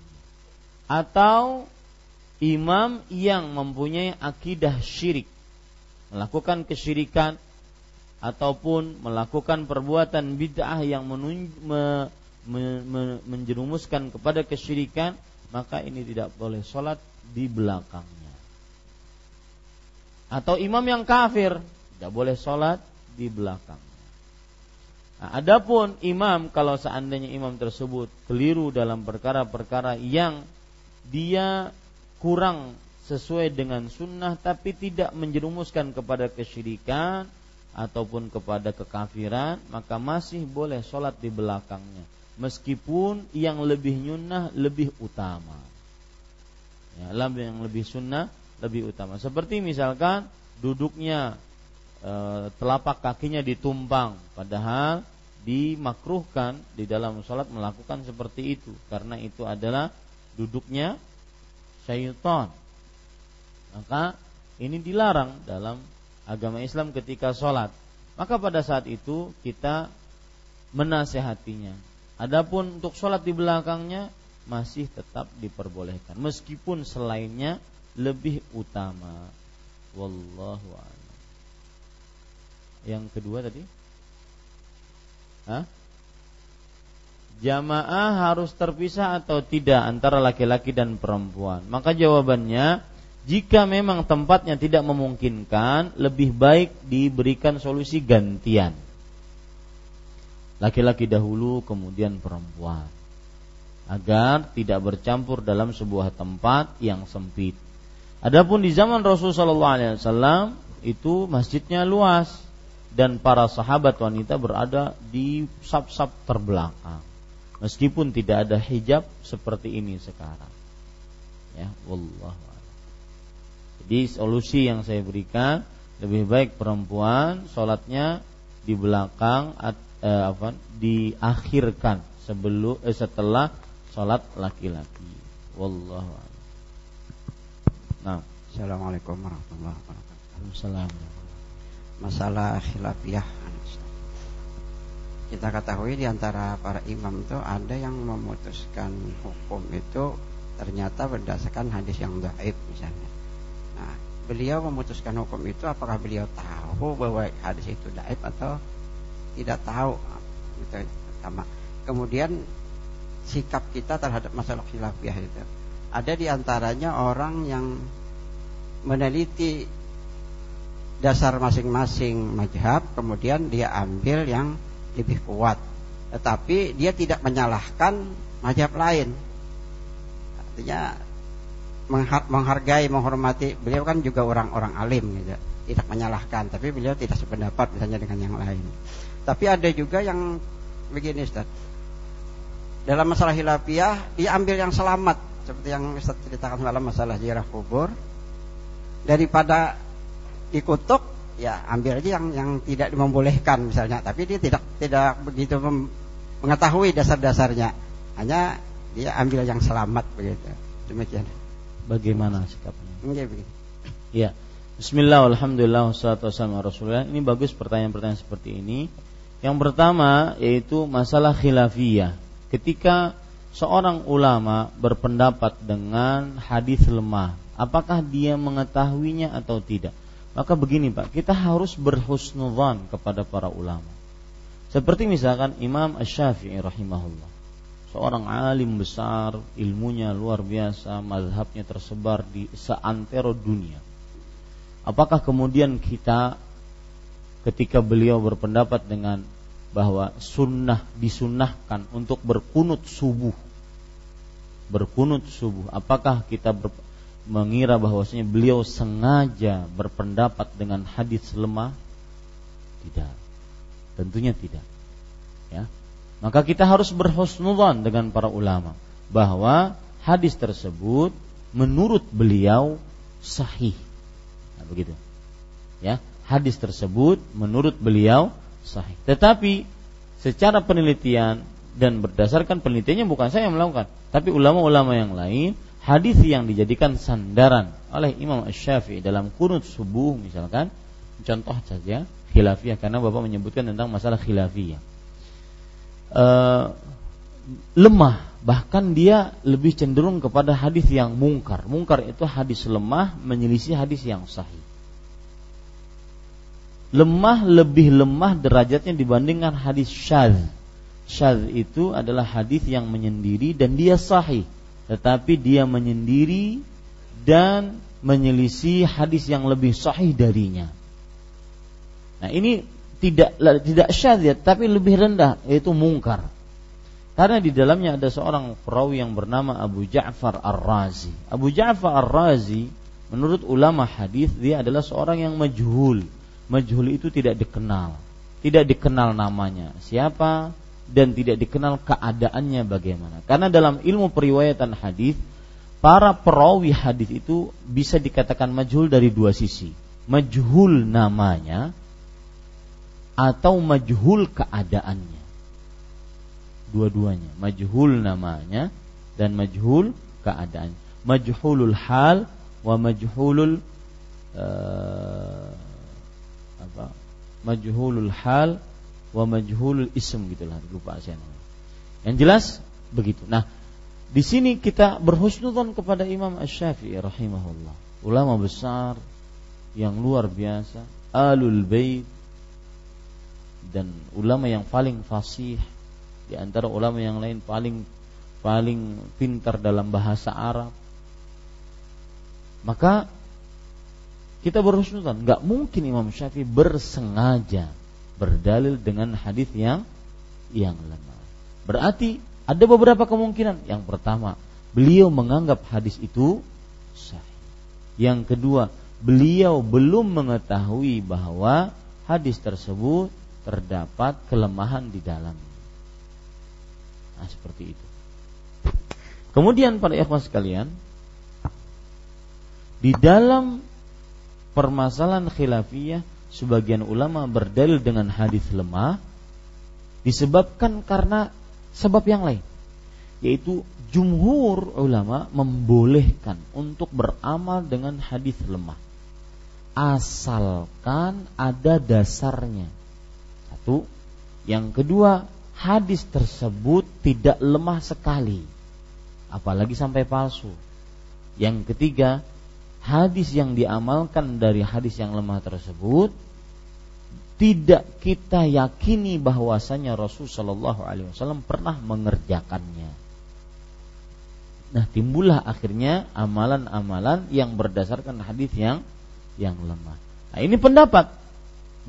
atau imam yang mempunyai akidah syirik melakukan kesyirikan ataupun melakukan perbuatan bid'ah yang me, me, me, menjerumuskan kepada kesyirikan maka ini tidak boleh sholat di belakangnya. Atau imam yang kafir tidak boleh sholat di belakang Nah, adapun imam kalau seandainya imam tersebut keliru dalam perkara-perkara yang dia kurang sesuai dengan sunnah tapi tidak menjerumuskan kepada kesyirikan ataupun kepada kekafiran maka masih boleh sholat di belakangnya. Meskipun yang lebih nyunnah lebih utama. Ya, yang lebih sunnah lebih utama. Seperti misalkan duduknya e, telapak kakinya ditumpang padahal dimakruhkan di dalam sholat melakukan seperti itu. Karena itu adalah duduknya syaitan. Maka ini dilarang dalam agama Islam ketika sholat. Maka pada saat itu kita menasehatinya. Adapun untuk sholat di belakangnya masih tetap diperbolehkan. Meskipun selainnya lebih utama. Wallahu a'lam. Yang kedua tadi? Hah? jamaah harus terpisah atau tidak antara laki-laki dan perempuan? Maka jawabannya, jika memang tempatnya tidak memungkinkan, lebih baik diberikan solusi gantian. Laki-laki dahulu, kemudian perempuan. Agar tidak bercampur dalam sebuah tempat yang sempit. Adapun di zaman Rasulullah SAW itu masjidnya luas dan para sahabat wanita berada di sap-sap terbelakang meskipun tidak ada hijab seperti ini sekarang. Ya, wallah. Jadi solusi yang saya berikan lebih baik perempuan sholatnya di belakang eh, apa diakhirkan sebelum eh, setelah sholat laki-laki. Wallahu Nah, Assalamualaikum warahmatullahi wabarakatuh. Assalamualaikum. Masalah khilafiyah kita ketahui di antara para imam itu ada yang memutuskan hukum itu ternyata berdasarkan hadis yang daib misalnya. Nah, beliau memutuskan hukum itu apakah beliau tahu bahwa hadis itu daib atau tidak tahu? Itu pertama. Kemudian sikap kita terhadap masalah khilafiyah itu. Ada di antaranya orang yang meneliti dasar masing-masing majhab kemudian dia ambil yang lebih kuat. Tetapi dia tidak menyalahkan mazhab lain. Artinya menghargai, menghormati. Beliau kan juga orang-orang alim gitu. Tidak menyalahkan, tapi beliau tidak sependapat misalnya dengan yang lain. Tapi ada juga yang begini Ustaz. Dalam masalah hilafiyah, dia ambil yang selamat seperti yang Ustaz ceritakan dalam masalah ziarah kubur. Daripada dikutuk ya ambil aja yang yang tidak membolehkan misalnya tapi dia tidak tidak begitu mengetahui dasar-dasarnya hanya dia ambil yang selamat begitu demikian bagaimana sikapnya? Ya Bismillah, Alhamdulillah, wassalatu wassalamu Rasulullah Ini bagus pertanyaan-pertanyaan seperti ini. Yang pertama yaitu masalah khilafiyah. Ketika seorang ulama berpendapat dengan hadis lemah Apakah dia mengetahuinya atau tidak? Maka begini Pak, kita harus berhusnudzan kepada para ulama. Seperti misalkan Imam Ash-Syafi'i rahimahullah. Seorang alim besar, ilmunya luar biasa, mazhabnya tersebar di seantero dunia. Apakah kemudian kita ketika beliau berpendapat dengan bahwa sunnah disunnahkan untuk berkunut subuh berkunut subuh apakah kita ber, mengira bahwasanya beliau sengaja berpendapat dengan hadis lemah? Tidak. Tentunya tidak. Ya. Maka kita harus berhusnudzan dengan para ulama bahwa hadis tersebut menurut beliau sahih. Nah, begitu. Ya, hadis tersebut menurut beliau sahih. Tetapi secara penelitian dan berdasarkan penelitiannya bukan saya yang melakukan, tapi ulama-ulama yang lain hadis yang dijadikan sandaran oleh Imam Ash-Syafi'i dalam kunut subuh misalkan contoh saja khilafiyah karena Bapak menyebutkan tentang masalah khilafiyah e, lemah. Bahkan dia lebih cenderung kepada hadis yang mungkar. Mungkar itu hadis lemah menyelisih hadis yang sahih. Lemah lebih lemah derajatnya dibandingkan hadis syadz. Syadz itu adalah hadis yang menyendiri dan dia sahih. Tetapi dia menyendiri dan menyelisih hadis yang lebih sahih darinya. Nah, ini tidak tidak syadzat tapi lebih rendah yaitu mungkar. Karena di dalamnya ada seorang perawi yang bernama Abu Ja'far Ar-Razi. Abu Ja'far Ar-Razi menurut ulama hadis dia adalah seorang yang majhul. Majhul itu tidak dikenal. Tidak dikenal namanya. Siapa? dan tidak dikenal keadaannya bagaimana. Karena dalam ilmu periwayatan hadis, para perawi hadis itu bisa dikatakan majhul dari dua sisi. Majhul namanya atau majhul keadaannya. Dua-duanya, majhul namanya dan majhul keadaan. Majhulul hal wa majhulul uh, apa? Majhulul hal wa majhulul ism gitulah lupa saya. Yang jelas begitu. Nah, di sini kita berhusnudzon kepada Imam Asy-Syafi'i rahimahullah. Ulama besar yang luar biasa, alul bait dan ulama yang paling fasih di antara ulama yang lain paling paling pintar dalam bahasa Arab. Maka kita berhusnudzon, nggak mungkin Imam Syafi'i bersengaja berdalil dengan hadis yang yang lemah. Berarti ada beberapa kemungkinan. Yang pertama, beliau menganggap hadis itu sahih. Yang kedua, beliau belum mengetahui bahwa hadis tersebut terdapat kelemahan di dalam. Nah, seperti itu. Kemudian pada ikhwan sekalian, di dalam permasalahan khilafiyah sebagian ulama berdalil dengan hadis lemah disebabkan karena sebab yang lain yaitu jumhur ulama membolehkan untuk beramal dengan hadis lemah asalkan ada dasarnya satu yang kedua hadis tersebut tidak lemah sekali apalagi sampai palsu yang ketiga hadis yang diamalkan dari hadis yang lemah tersebut tidak kita yakini bahwasanya Rasul Wasallam pernah mengerjakannya. Nah timbullah akhirnya amalan-amalan yang berdasarkan hadis yang yang lemah. Nah ini pendapat.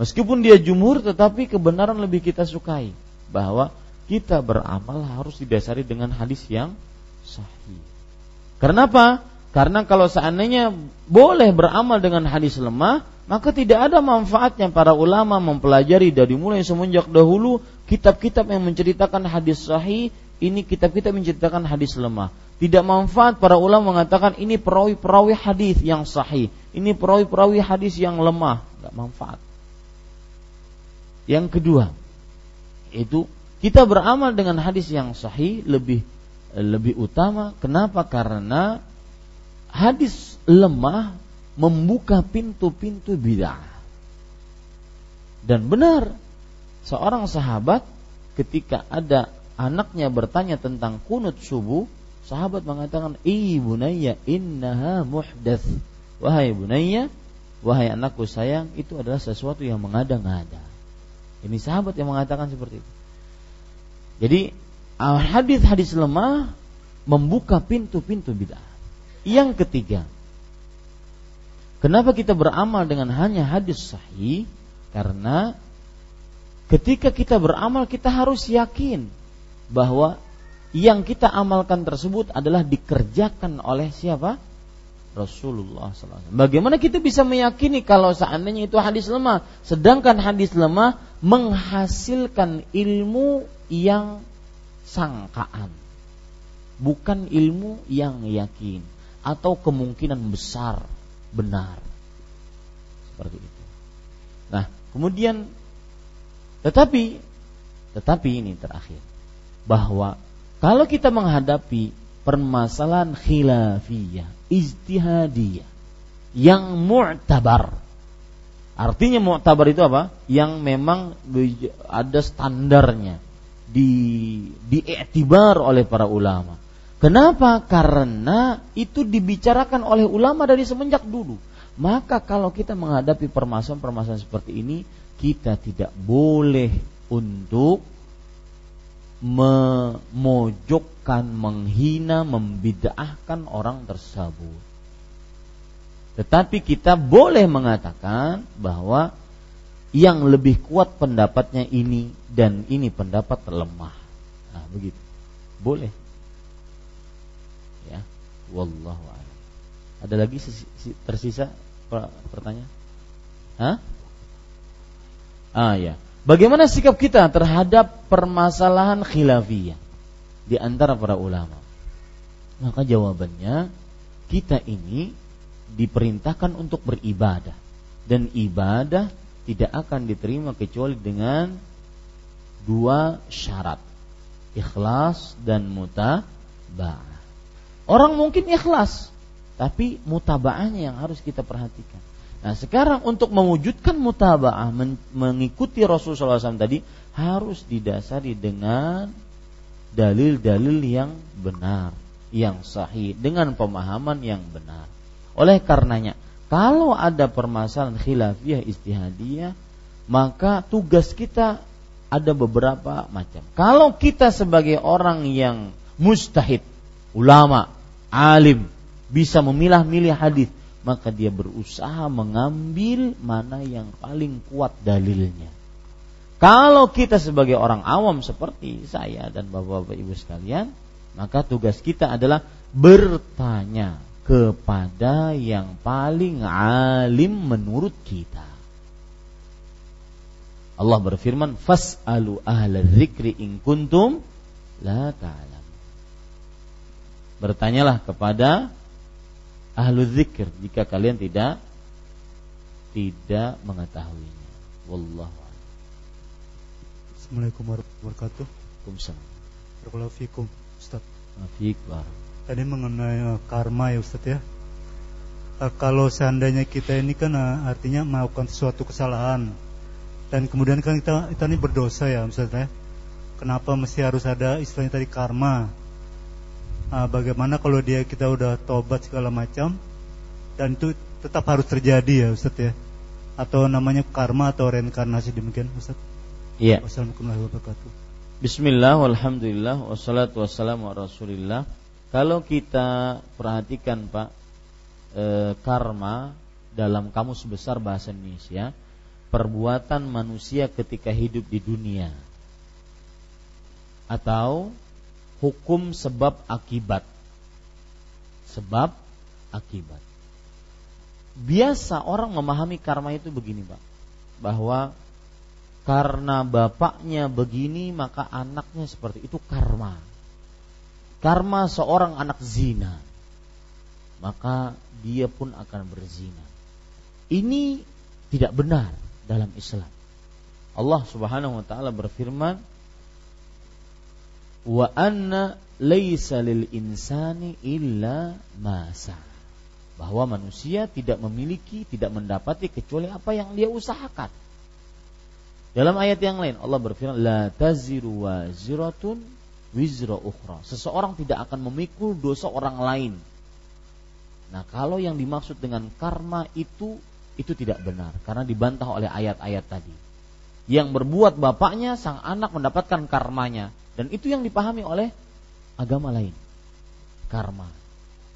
Meskipun dia jumhur tetapi kebenaran lebih kita sukai bahwa kita beramal harus didasari dengan hadis yang sahih. Karena apa? Karena kalau seandainya boleh beramal dengan hadis lemah, maka tidak ada manfaatnya para ulama mempelajari dari mulai semenjak dahulu kitab-kitab yang menceritakan hadis sahih, ini kitab-kitab menceritakan hadis lemah. Tidak manfaat para ulama mengatakan ini perawi-perawi hadis yang sahih, ini perawi-perawi hadis yang lemah, tidak manfaat. Yang kedua, itu kita beramal dengan hadis yang sahih lebih lebih utama. Kenapa? Karena hadis lemah membuka pintu-pintu bid'ah. Dan benar, seorang sahabat ketika ada anaknya bertanya tentang kunut subuh, sahabat mengatakan, "Ibu bunayya innaha muhdats." Wahai bunayya, wahai anakku sayang, itu adalah sesuatu yang mengada-ngada. Ini sahabat yang mengatakan seperti itu. Jadi hadis-hadis lemah membuka pintu-pintu bid'ah. Yang ketiga, kenapa kita beramal dengan hanya hadis sahih? Karena ketika kita beramal kita harus yakin bahwa yang kita amalkan tersebut adalah dikerjakan oleh siapa? Rasulullah SAW. Bagaimana kita bisa meyakini kalau seandainya itu hadis lemah, sedangkan hadis lemah menghasilkan ilmu yang sangkaan, bukan ilmu yang yakin atau kemungkinan besar benar. Seperti itu. Nah, kemudian tetapi tetapi ini terakhir bahwa kalau kita menghadapi permasalahan khilafiyah, ijtihadiyah yang mu'tabar. Artinya mu'tabar itu apa? Yang memang ada standarnya di diiktibar oleh para ulama Kenapa? Karena itu dibicarakan oleh ulama dari semenjak dulu. Maka kalau kita menghadapi permasalahan-permasalahan seperti ini, kita tidak boleh untuk memojokkan, menghina, membid'ahkan orang tersebut. Tetapi kita boleh mengatakan bahwa yang lebih kuat pendapatnya ini dan ini pendapat lemah. Nah, begitu. Boleh wallahu a'lam. Ada lagi tersisa pertanyaan? Hah? Ah ya. Bagaimana sikap kita terhadap permasalahan khilafiyah di antara para ulama? Maka jawabannya kita ini diperintahkan untuk beribadah dan ibadah tidak akan diterima kecuali dengan dua syarat ikhlas dan mutabah Orang mungkin ikhlas, tapi mutabaahnya yang harus kita perhatikan. Nah sekarang untuk mewujudkan mutabaah mengikuti Rasulullah SAW tadi harus didasari dengan dalil-dalil yang benar, yang sahih, dengan pemahaman yang benar. Oleh karenanya, kalau ada permasalahan khilafiyah istihadiyah, maka tugas kita ada beberapa macam. Kalau kita sebagai orang yang mustahid, ulama, alim, bisa memilah-milih hadis, maka dia berusaha mengambil mana yang paling kuat dalilnya. Kalau kita sebagai orang awam seperti saya dan bapak-bapak ibu sekalian, maka tugas kita adalah bertanya kepada yang paling alim menurut kita. Allah berfirman, "Fas'alu ahla dzikri in kuntum la ta'lam." Bertanyalah kepada ahlu zikir jika kalian tidak tidak mengetahuinya. Wallahu a'lam. Assalamualaikum warahmatullahi wabarakatuh. Waalaikumsalam. Barakallahu fikum, Ustaz. Tadi mengenai uh, karma ya Ustaz ya. Uh, kalau seandainya kita ini kan uh, artinya melakukan suatu kesalahan dan kemudian kan kita kita ini berdosa ya misalnya kenapa mesti harus ada istilahnya tadi karma nah, bagaimana kalau dia kita udah tobat segala macam dan itu tetap harus terjadi ya Ustaz ya? Atau namanya karma atau reinkarnasi demikian Ustaz Iya. Wassalamualaikum warahmatullahi wabarakatuh. Bismillah, walhamdulillah, wassalatu wassalamu rasulillah. Kalau kita perhatikan Pak e, Karma dalam kamus besar bahasa Indonesia perbuatan manusia ketika hidup di dunia atau hukum sebab akibat. Sebab akibat. Biasa orang memahami karma itu begini Pak. Bahwa karena bapaknya begini maka anaknya seperti itu karma. Karma seorang anak zina maka dia pun akan berzina. Ini tidak benar dalam Islam. Allah Subhanahu wa taala berfirman, "Wa anna laisa lil insani illa ma Bahwa manusia tidak memiliki, tidak mendapati kecuali apa yang dia usahakan. Dalam ayat yang lain Allah berfirman, "La taziru waziratun wizra ukhra." Seseorang tidak akan memikul dosa orang lain. Nah, kalau yang dimaksud dengan karma itu itu tidak benar karena dibantah oleh ayat-ayat tadi. Yang berbuat bapaknya sang anak mendapatkan karmanya dan itu yang dipahami oleh agama lain. Karma.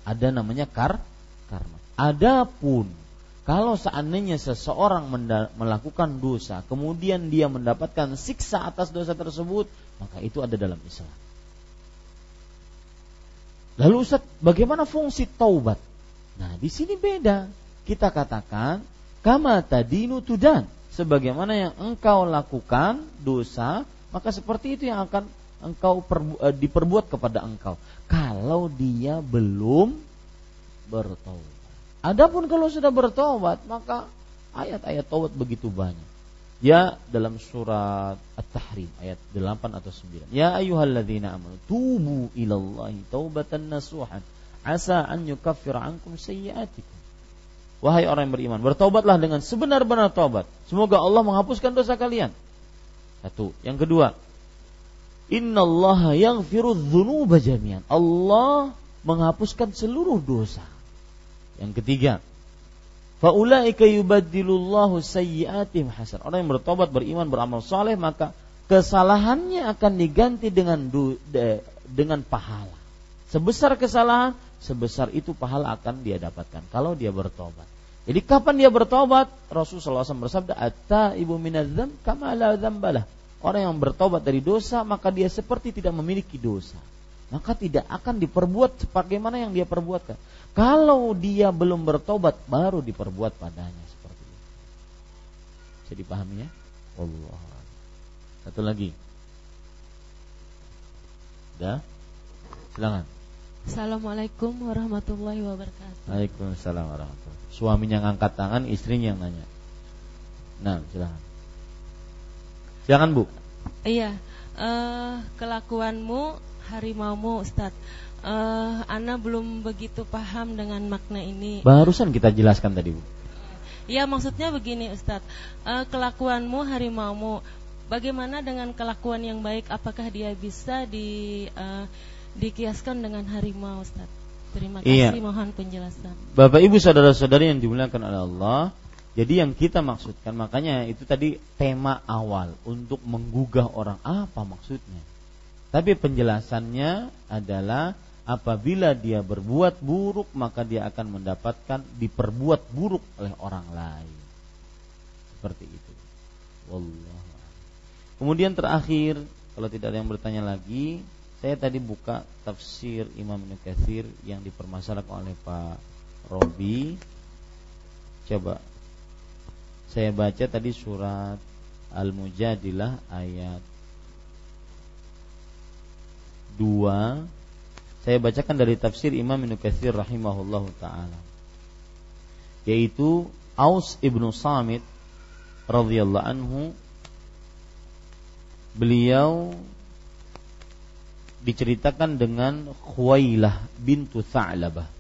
Ada namanya kar karma. Adapun kalau seandainya seseorang melakukan dosa, kemudian dia mendapatkan siksa atas dosa tersebut, maka itu ada dalam Islam. Lalu Ustaz, bagaimana fungsi taubat? Nah, di sini beda. Kita katakan kama tadinu tudan sebagaimana yang engkau lakukan dosa maka seperti itu yang akan engkau perbu, e, diperbuat kepada engkau kalau dia belum bertobat. Adapun kalau sudah bertobat maka ayat-ayat taubat begitu banyak. Ya dalam surat At-Tahrim ayat 8 atau 9. Ya ayyuhalladzina amanu tubu ilallahi taubatan nasuhan asa an yukaffir ankum sayyi'atikum Wahai orang yang beriman, bertobatlah dengan sebenar-benar tobat. Semoga Allah menghapuskan dosa kalian. Satu. Yang kedua, Inna Allah yang dzunuba jami'an. Allah menghapuskan seluruh dosa. Yang ketiga, faulaika yubaddilullahu sayyi'atihim hasan. Orang yang bertobat, beriman, beramal soleh, maka kesalahannya akan diganti dengan du, de, dengan pahala. Sebesar kesalahan, sebesar itu pahala akan dia dapatkan kalau dia bertobat. Jadi kapan dia bertobat? Rasulullah SAW bersabda, "Atta ibu minadzam kama la dzambalah." Orang yang bertobat dari dosa maka dia seperti tidak memiliki dosa. Maka tidak akan diperbuat sebagaimana yang dia perbuatkan. Kalau dia belum bertobat baru diperbuat padanya seperti itu. Bisa dipahami ya? Allah. Satu lagi. Dah? Silakan. Assalamualaikum warahmatullahi wabarakatuh. Waalaikumsalam warahmatullahi suaminya ngangkat tangan, istrinya yang nanya. Nah, silakan. Silakan Bu. Iya, uh, kelakuanmu harimaumu, Ustaz. Uh, Ana belum begitu paham dengan makna ini. Barusan kita jelaskan tadi, Bu. Ya, maksudnya begini, Ustadz. Uh, kelakuanmu harimaumu. Bagaimana dengan kelakuan yang baik? Apakah dia bisa di uh, dikiaskan dengan harimau, Ustadz? Terima iya. kasih, iya. mohon penjelasan. Bapak Ibu saudara-saudari yang dimuliakan oleh Allah, Jadi yang kita maksudkan makanya itu tadi tema awal untuk menggugah orang apa maksudnya. Tapi penjelasannya adalah apabila dia berbuat buruk maka dia akan mendapatkan diperbuat buruk oleh orang lain. Seperti itu. Wallah. Kemudian terakhir kalau tidak ada yang bertanya lagi, saya tadi buka tafsir Imam Nukathir yang dipermasalahkan oleh Pak Robi. Coba saya baca tadi surat Al-Mujadilah ayat 2 Saya bacakan dari tafsir Imam Ibn Katsir rahimahullahu taala. Yaitu Aus ibnu Samit radhiyallahu anhu beliau diceritakan dengan Khuwailah bintu Tha'labah.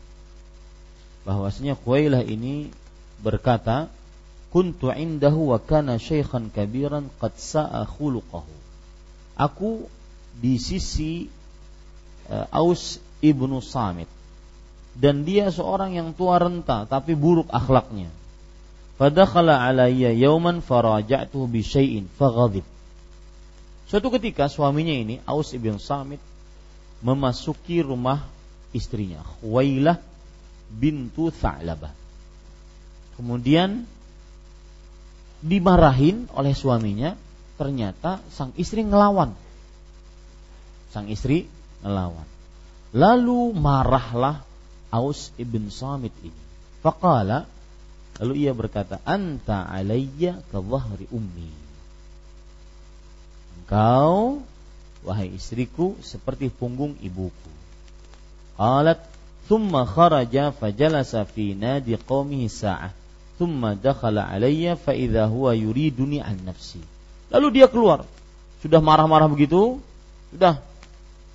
Bahwasanya Khuwailah ini berkata kuntu indahu wa kana syaikhan kabiran qad sa'a khuluquhu. Aku di sisi uh, Aus ibnu Samit. Dan dia seorang yang tua renta tapi buruk akhlaknya. Fadakhala alayya yauman faraja'tuhu bi syai'in faghadib. Suatu ketika suaminya ini Aus ibnu Samit memasuki rumah istrinya Khuwailah bintu Tha'labah. Kemudian dimarahin oleh suaminya, ternyata sang istri ngelawan. Sang istri ngelawan. Lalu marahlah Aus ibn Samit ini. Faqala Lalu ia berkata, "Anta alayya ka ummi." Engkau wahai istriku seperti punggung ibuku. Qalat, "Thumma kharaja fajalasa fi nadi qaumihi sa'ah." Thumma dakhala alayya fa idza huwa yuriduni an nafsi. Lalu dia keluar. Sudah marah-marah begitu, sudah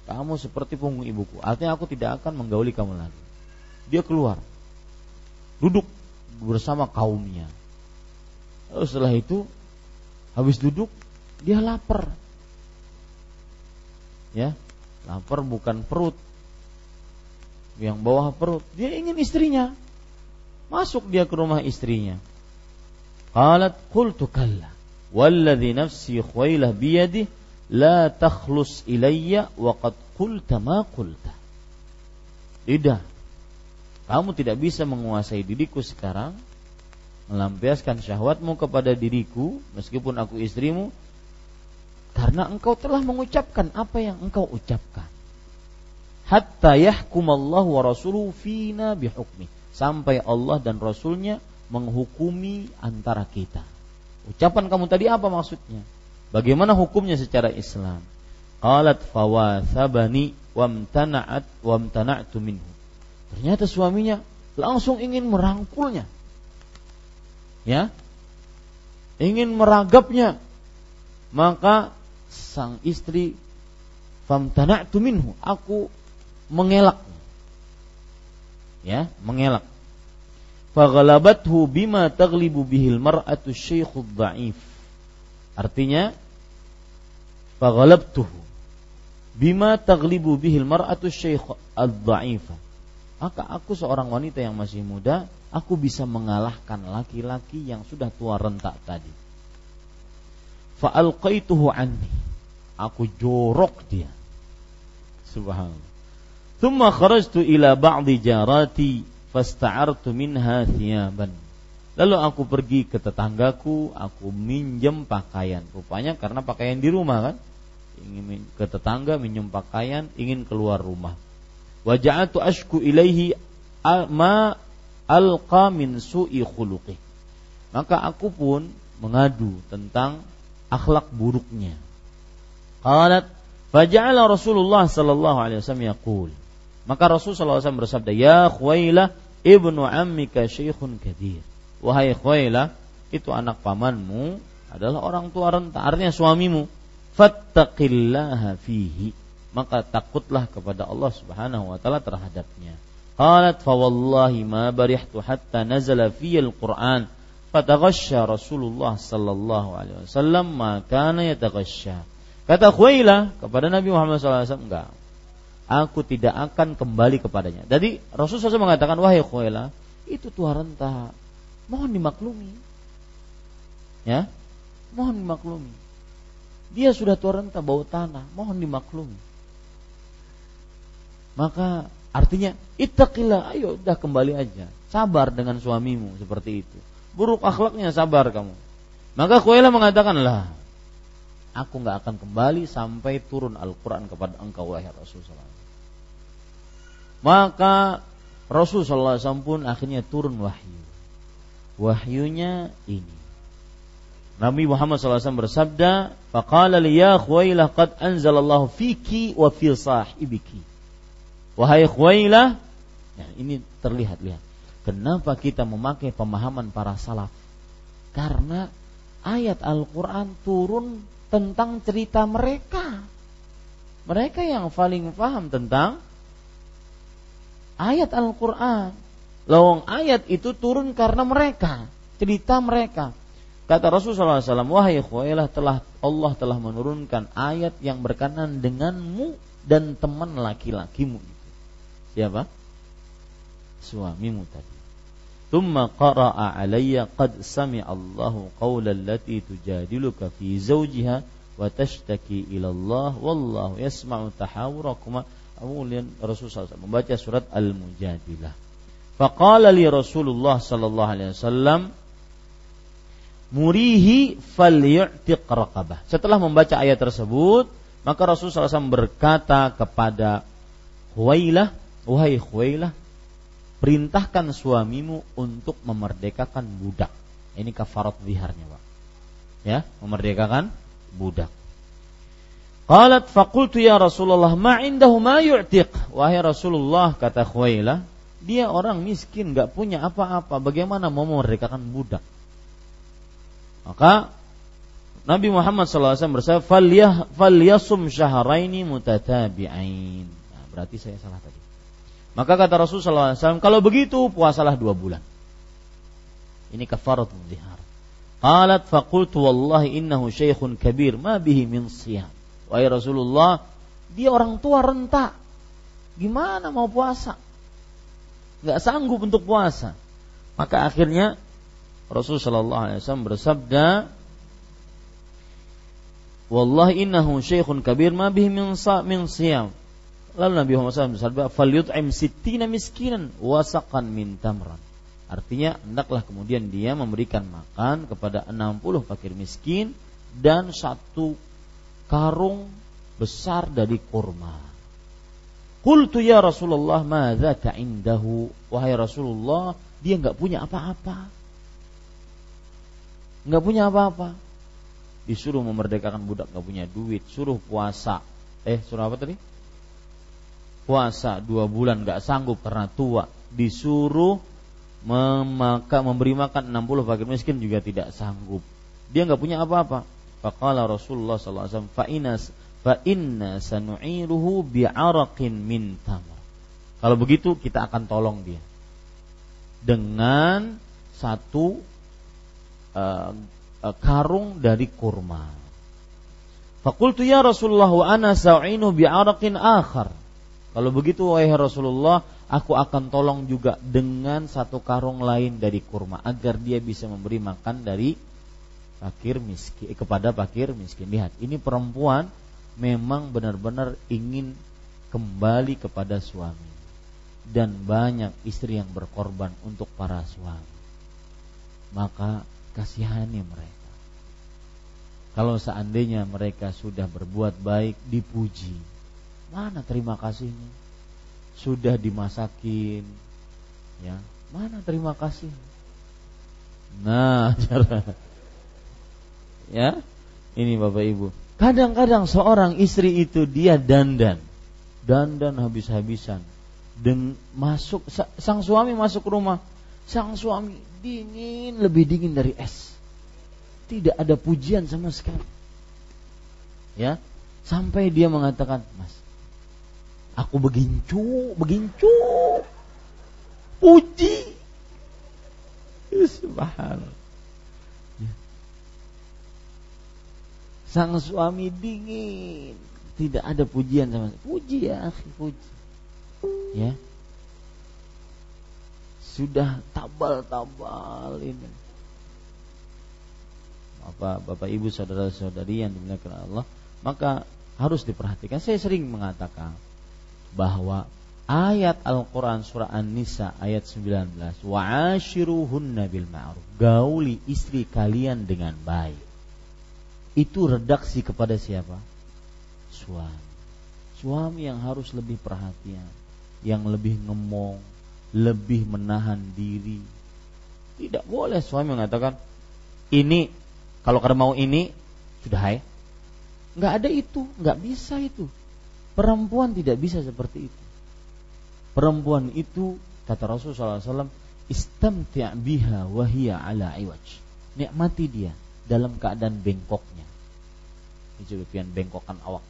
kamu seperti punggung ibuku. Artinya aku tidak akan menggauli kamu lagi. Dia keluar. Duduk bersama kaumnya. Lalu setelah itu habis duduk dia lapar. Ya, lapar bukan perut. Yang bawah perut, dia ingin istrinya. Masuk dia ke rumah istrinya. Qalat qultu kalla walladhi nafsi khwailah biyadih la takhlus ilayya wa qad qulta ma qulta. Tidak. Kamu tidak bisa menguasai diriku sekarang melampiaskan syahwatmu kepada diriku meskipun aku istrimu karena engkau telah mengucapkan apa yang engkau ucapkan hatta yahkumallahu wa rasuluhu fina bihukmi sampai Allah dan Rasulnya menghukumi antara kita. Ucapan kamu tadi apa maksudnya? Bagaimana hukumnya secara Islam? Qalat fawathabani wamtana'at wamtana'tu minhu. Ternyata suaminya langsung ingin merangkulnya. Ya. Ingin meragapnya. Maka sang istri famtana'tu minhu, aku mengelak ya mengelak faghalabathu bima taglibu bihil mar'atu syaikhud dha'if. Artinya faghalabtuhu bima taglibu bihil mar'atu syekh ad-dha'ifa maka aku seorang wanita yang masih muda aku bisa mengalahkan laki-laki yang sudah tua rentak tadi. Fa'alqaituhu anni. Aku jorok dia. Subhanallah. Thumma kharajtu ila ba'di jarati fasta'artu minha thiyaban. Lalu aku pergi ke tetanggaku, aku minjem pakaian. Rupanya karena pakaian di rumah kan. Ingin ke tetangga minjem pakaian, ingin keluar rumah. Waja'atu ashku ilaihi ma alqa min su'i khuluqi. Maka aku pun mengadu tentang akhlak buruknya. Qalat faja'ala Rasulullah sallallahu alaihi wasallam yaqul maka Rasulullah SAW bersabda, Ya Khuwailah ibnu ammika syekhun kadir. Wahai Khuwailah, itu anak pamanmu adalah orang tua renta, artinya suamimu. Fattaqillaha fihi. Maka takutlah kepada Allah Subhanahu wa taala terhadapnya. Qalat fa wallahi ma barihtu hatta nazala fiyal Qur'an. Fataghasya Rasulullah sallallahu alaihi wasallam ma kana yataghasya. Kata Khuwailah kepada Nabi Muhammad SAW, enggak, aku tidak akan kembali kepadanya. Jadi Rasulullah SAW mengatakan, wahai Khuwaila, itu tua renta, mohon dimaklumi. Ya. Mohon dimaklumi. Dia sudah tua renta bau tanah, mohon dimaklumi. Maka artinya ittaqillah, ayo udah kembali aja. Sabar dengan suamimu seperti itu. Buruk akhlaknya sabar kamu. Maka Khuwailid mengatakan lah, aku nggak akan kembali sampai turun Al-Quran kepada engkau wahai Rasulullah. Maka Rasulullah SAW pun akhirnya turun wahyu. Wahyunya ini. Nabi Muhammad SAW bersabda, "Faqala li ya Khuwailah qad anzalallahu fiki wa fi sahibiki." Wahai Khuwailah, ya, ini terlihat lihat. Kenapa kita memakai pemahaman para salaf? Karena ayat Al-Qur'an turun tentang cerita mereka. Mereka yang paling paham tentang ayat Al-Quran. Lawang ayat itu turun karena mereka, cerita mereka. Kata Rasulullah SAW, wahai khuailah telah Allah telah menurunkan ayat yang berkenan denganmu dan teman laki-lakimu. Siapa? Suamimu tadi. Tumma qara'a alayya qad sami Allahu qawla allati tujadiluka fi zawjiha wa tashtaki ila Allah wallahu yasma'u tahawurakuma kemudian Rasulullah SAW membaca surat Al-Mujadilah. Faqala li Rasulullah sallallahu alaihi wasallam murihi falyu'tiq raqabah. Setelah membaca ayat tersebut, maka Rasulullah SAW berkata kepada Huwailah, wahai Huwailah, perintahkan suamimu untuk memerdekakan budak. Ini kafarat ziharnya, Pak. Ya, memerdekakan budak. Qalat faqultu ya Rasulullah ma indahu ma yu'tiq. Wahai Rasulullah kata Khuwailah, dia orang miskin nggak punya apa-apa, bagaimana mau memerdekakan budak? Maka Nabi Muhammad SAW bersabda, "Falyasum syahraini mutatabi'ain." Nah, berarti saya salah tadi. Maka kata Rasulullah SAW, kalau begitu puasalah dua bulan. Ini kafarat zihar. Qalat faqultu wallahi innahu syaikhun kabir ma bihi min siyam. Wahai Rasulullah, dia orang tua renta. Gimana mau puasa? Gak sanggup untuk puasa. Maka akhirnya Rasulullah SAW bersabda, Wallahi innahu syekhun kabir ma bihi min, sa, min siyam. Lalu Nabi Muhammad SAW bersabda, "Falyut'im sittina miskinan wasaqan min tamran." Artinya hendaklah kemudian dia memberikan makan kepada 60 fakir miskin dan satu karung besar dari kurma. Qultu ya Rasulullah madza indahu? Wahai Rasulullah, dia nggak punya apa-apa. Nggak punya apa-apa. Disuruh memerdekakan budak nggak punya duit, suruh puasa. Eh, suruh apa tadi? Puasa dua bulan nggak sanggup karena tua. Disuruh memaka, memberi makan 60 fakir miskin juga tidak sanggup. Dia nggak punya apa-apa Faqala Rasulullah sallallahu alaihi wasallam fa inas fa inna sanu'iruhu bi'araqin min tamar. Kalau begitu kita akan tolong dia dengan satu uh, uh, karung dari kurma. Fakultu ya Rasulullah wa ana sa'inu bi'araqin akhar. Kalau begitu wahai Rasulullah, aku akan tolong juga dengan satu karung lain dari kurma agar dia bisa memberi makan dari fakir miskin kepada fakir miskin. Lihat, ini perempuan memang benar-benar ingin kembali kepada suami dan banyak istri yang berkorban untuk para suami. Maka kasihani mereka. Kalau seandainya mereka sudah berbuat baik dipuji, mana terima kasihnya? Sudah dimasakin, ya mana terima kasih? Nah, cara Ya, ini Bapak Ibu. Kadang-kadang seorang istri itu dia dandan, dandan habis-habisan. Dan masuk sang suami masuk rumah, sang suami dingin lebih dingin dari es. Tidak ada pujian sama sekali. Ya, sampai dia mengatakan, "Mas, aku begincu, begincu." Puji. Subhanallah. Sang suami dingin, tidak ada pujian sama sekali. Puji ya, puji. Ya. Sudah tabal-tabal ini. apa Bapak Ibu saudara-saudari yang dimuliakan Allah, maka harus diperhatikan. Saya sering mengatakan bahwa ayat Al-Qur'an surah An-Nisa ayat 19, "Wa'ashiruhunna bil ma'ruf." Gauli istri kalian dengan baik. Itu redaksi kepada siapa? Suami. Suami yang harus lebih perhatian, yang lebih ngemong, lebih menahan diri. Tidak boleh suami mengatakan, "Ini kalau kada mau ini sudah hai." Nggak ada itu, nggak bisa itu. Perempuan tidak bisa seperti itu. Perempuan itu kata Rasulullah SAW, istamti' biha wahia ala iwaj. Nikmati dia dalam keadaan bengkoknya. Itu bengkokan awak.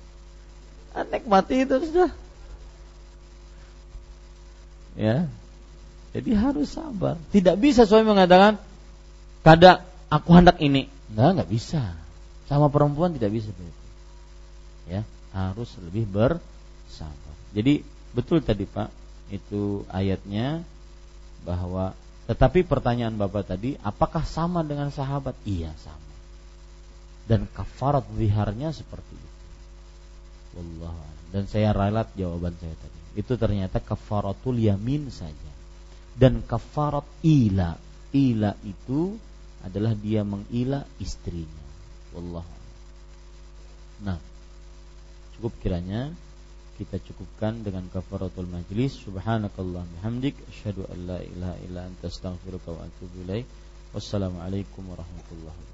Ah, nikmati itu sudah. Ya. Jadi harus sabar. Tidak bisa suami mengatakan, kada aku hendak ini. Enggak, enggak bisa. Sama perempuan tidak bisa begitu ya harus lebih bersabar. Jadi betul tadi Pak itu ayatnya bahwa tetapi pertanyaan Bapak tadi apakah sama dengan sahabat? Iya sama. Dan kafarat ziharnya seperti itu. Wallah. Dan saya ralat jawaban saya tadi. Itu ternyata kafaratul yamin saja. Dan kafarat ila. Ila itu adalah dia mengila istrinya. Wallah. Nah, cukup kiranya kita cukupkan dengan kafaratul majlis subhanakallah bihamdik asyhadu an la ilaha illa anta astaghfiruka wa atubu ilaik wassalamualaikum warahmatullahi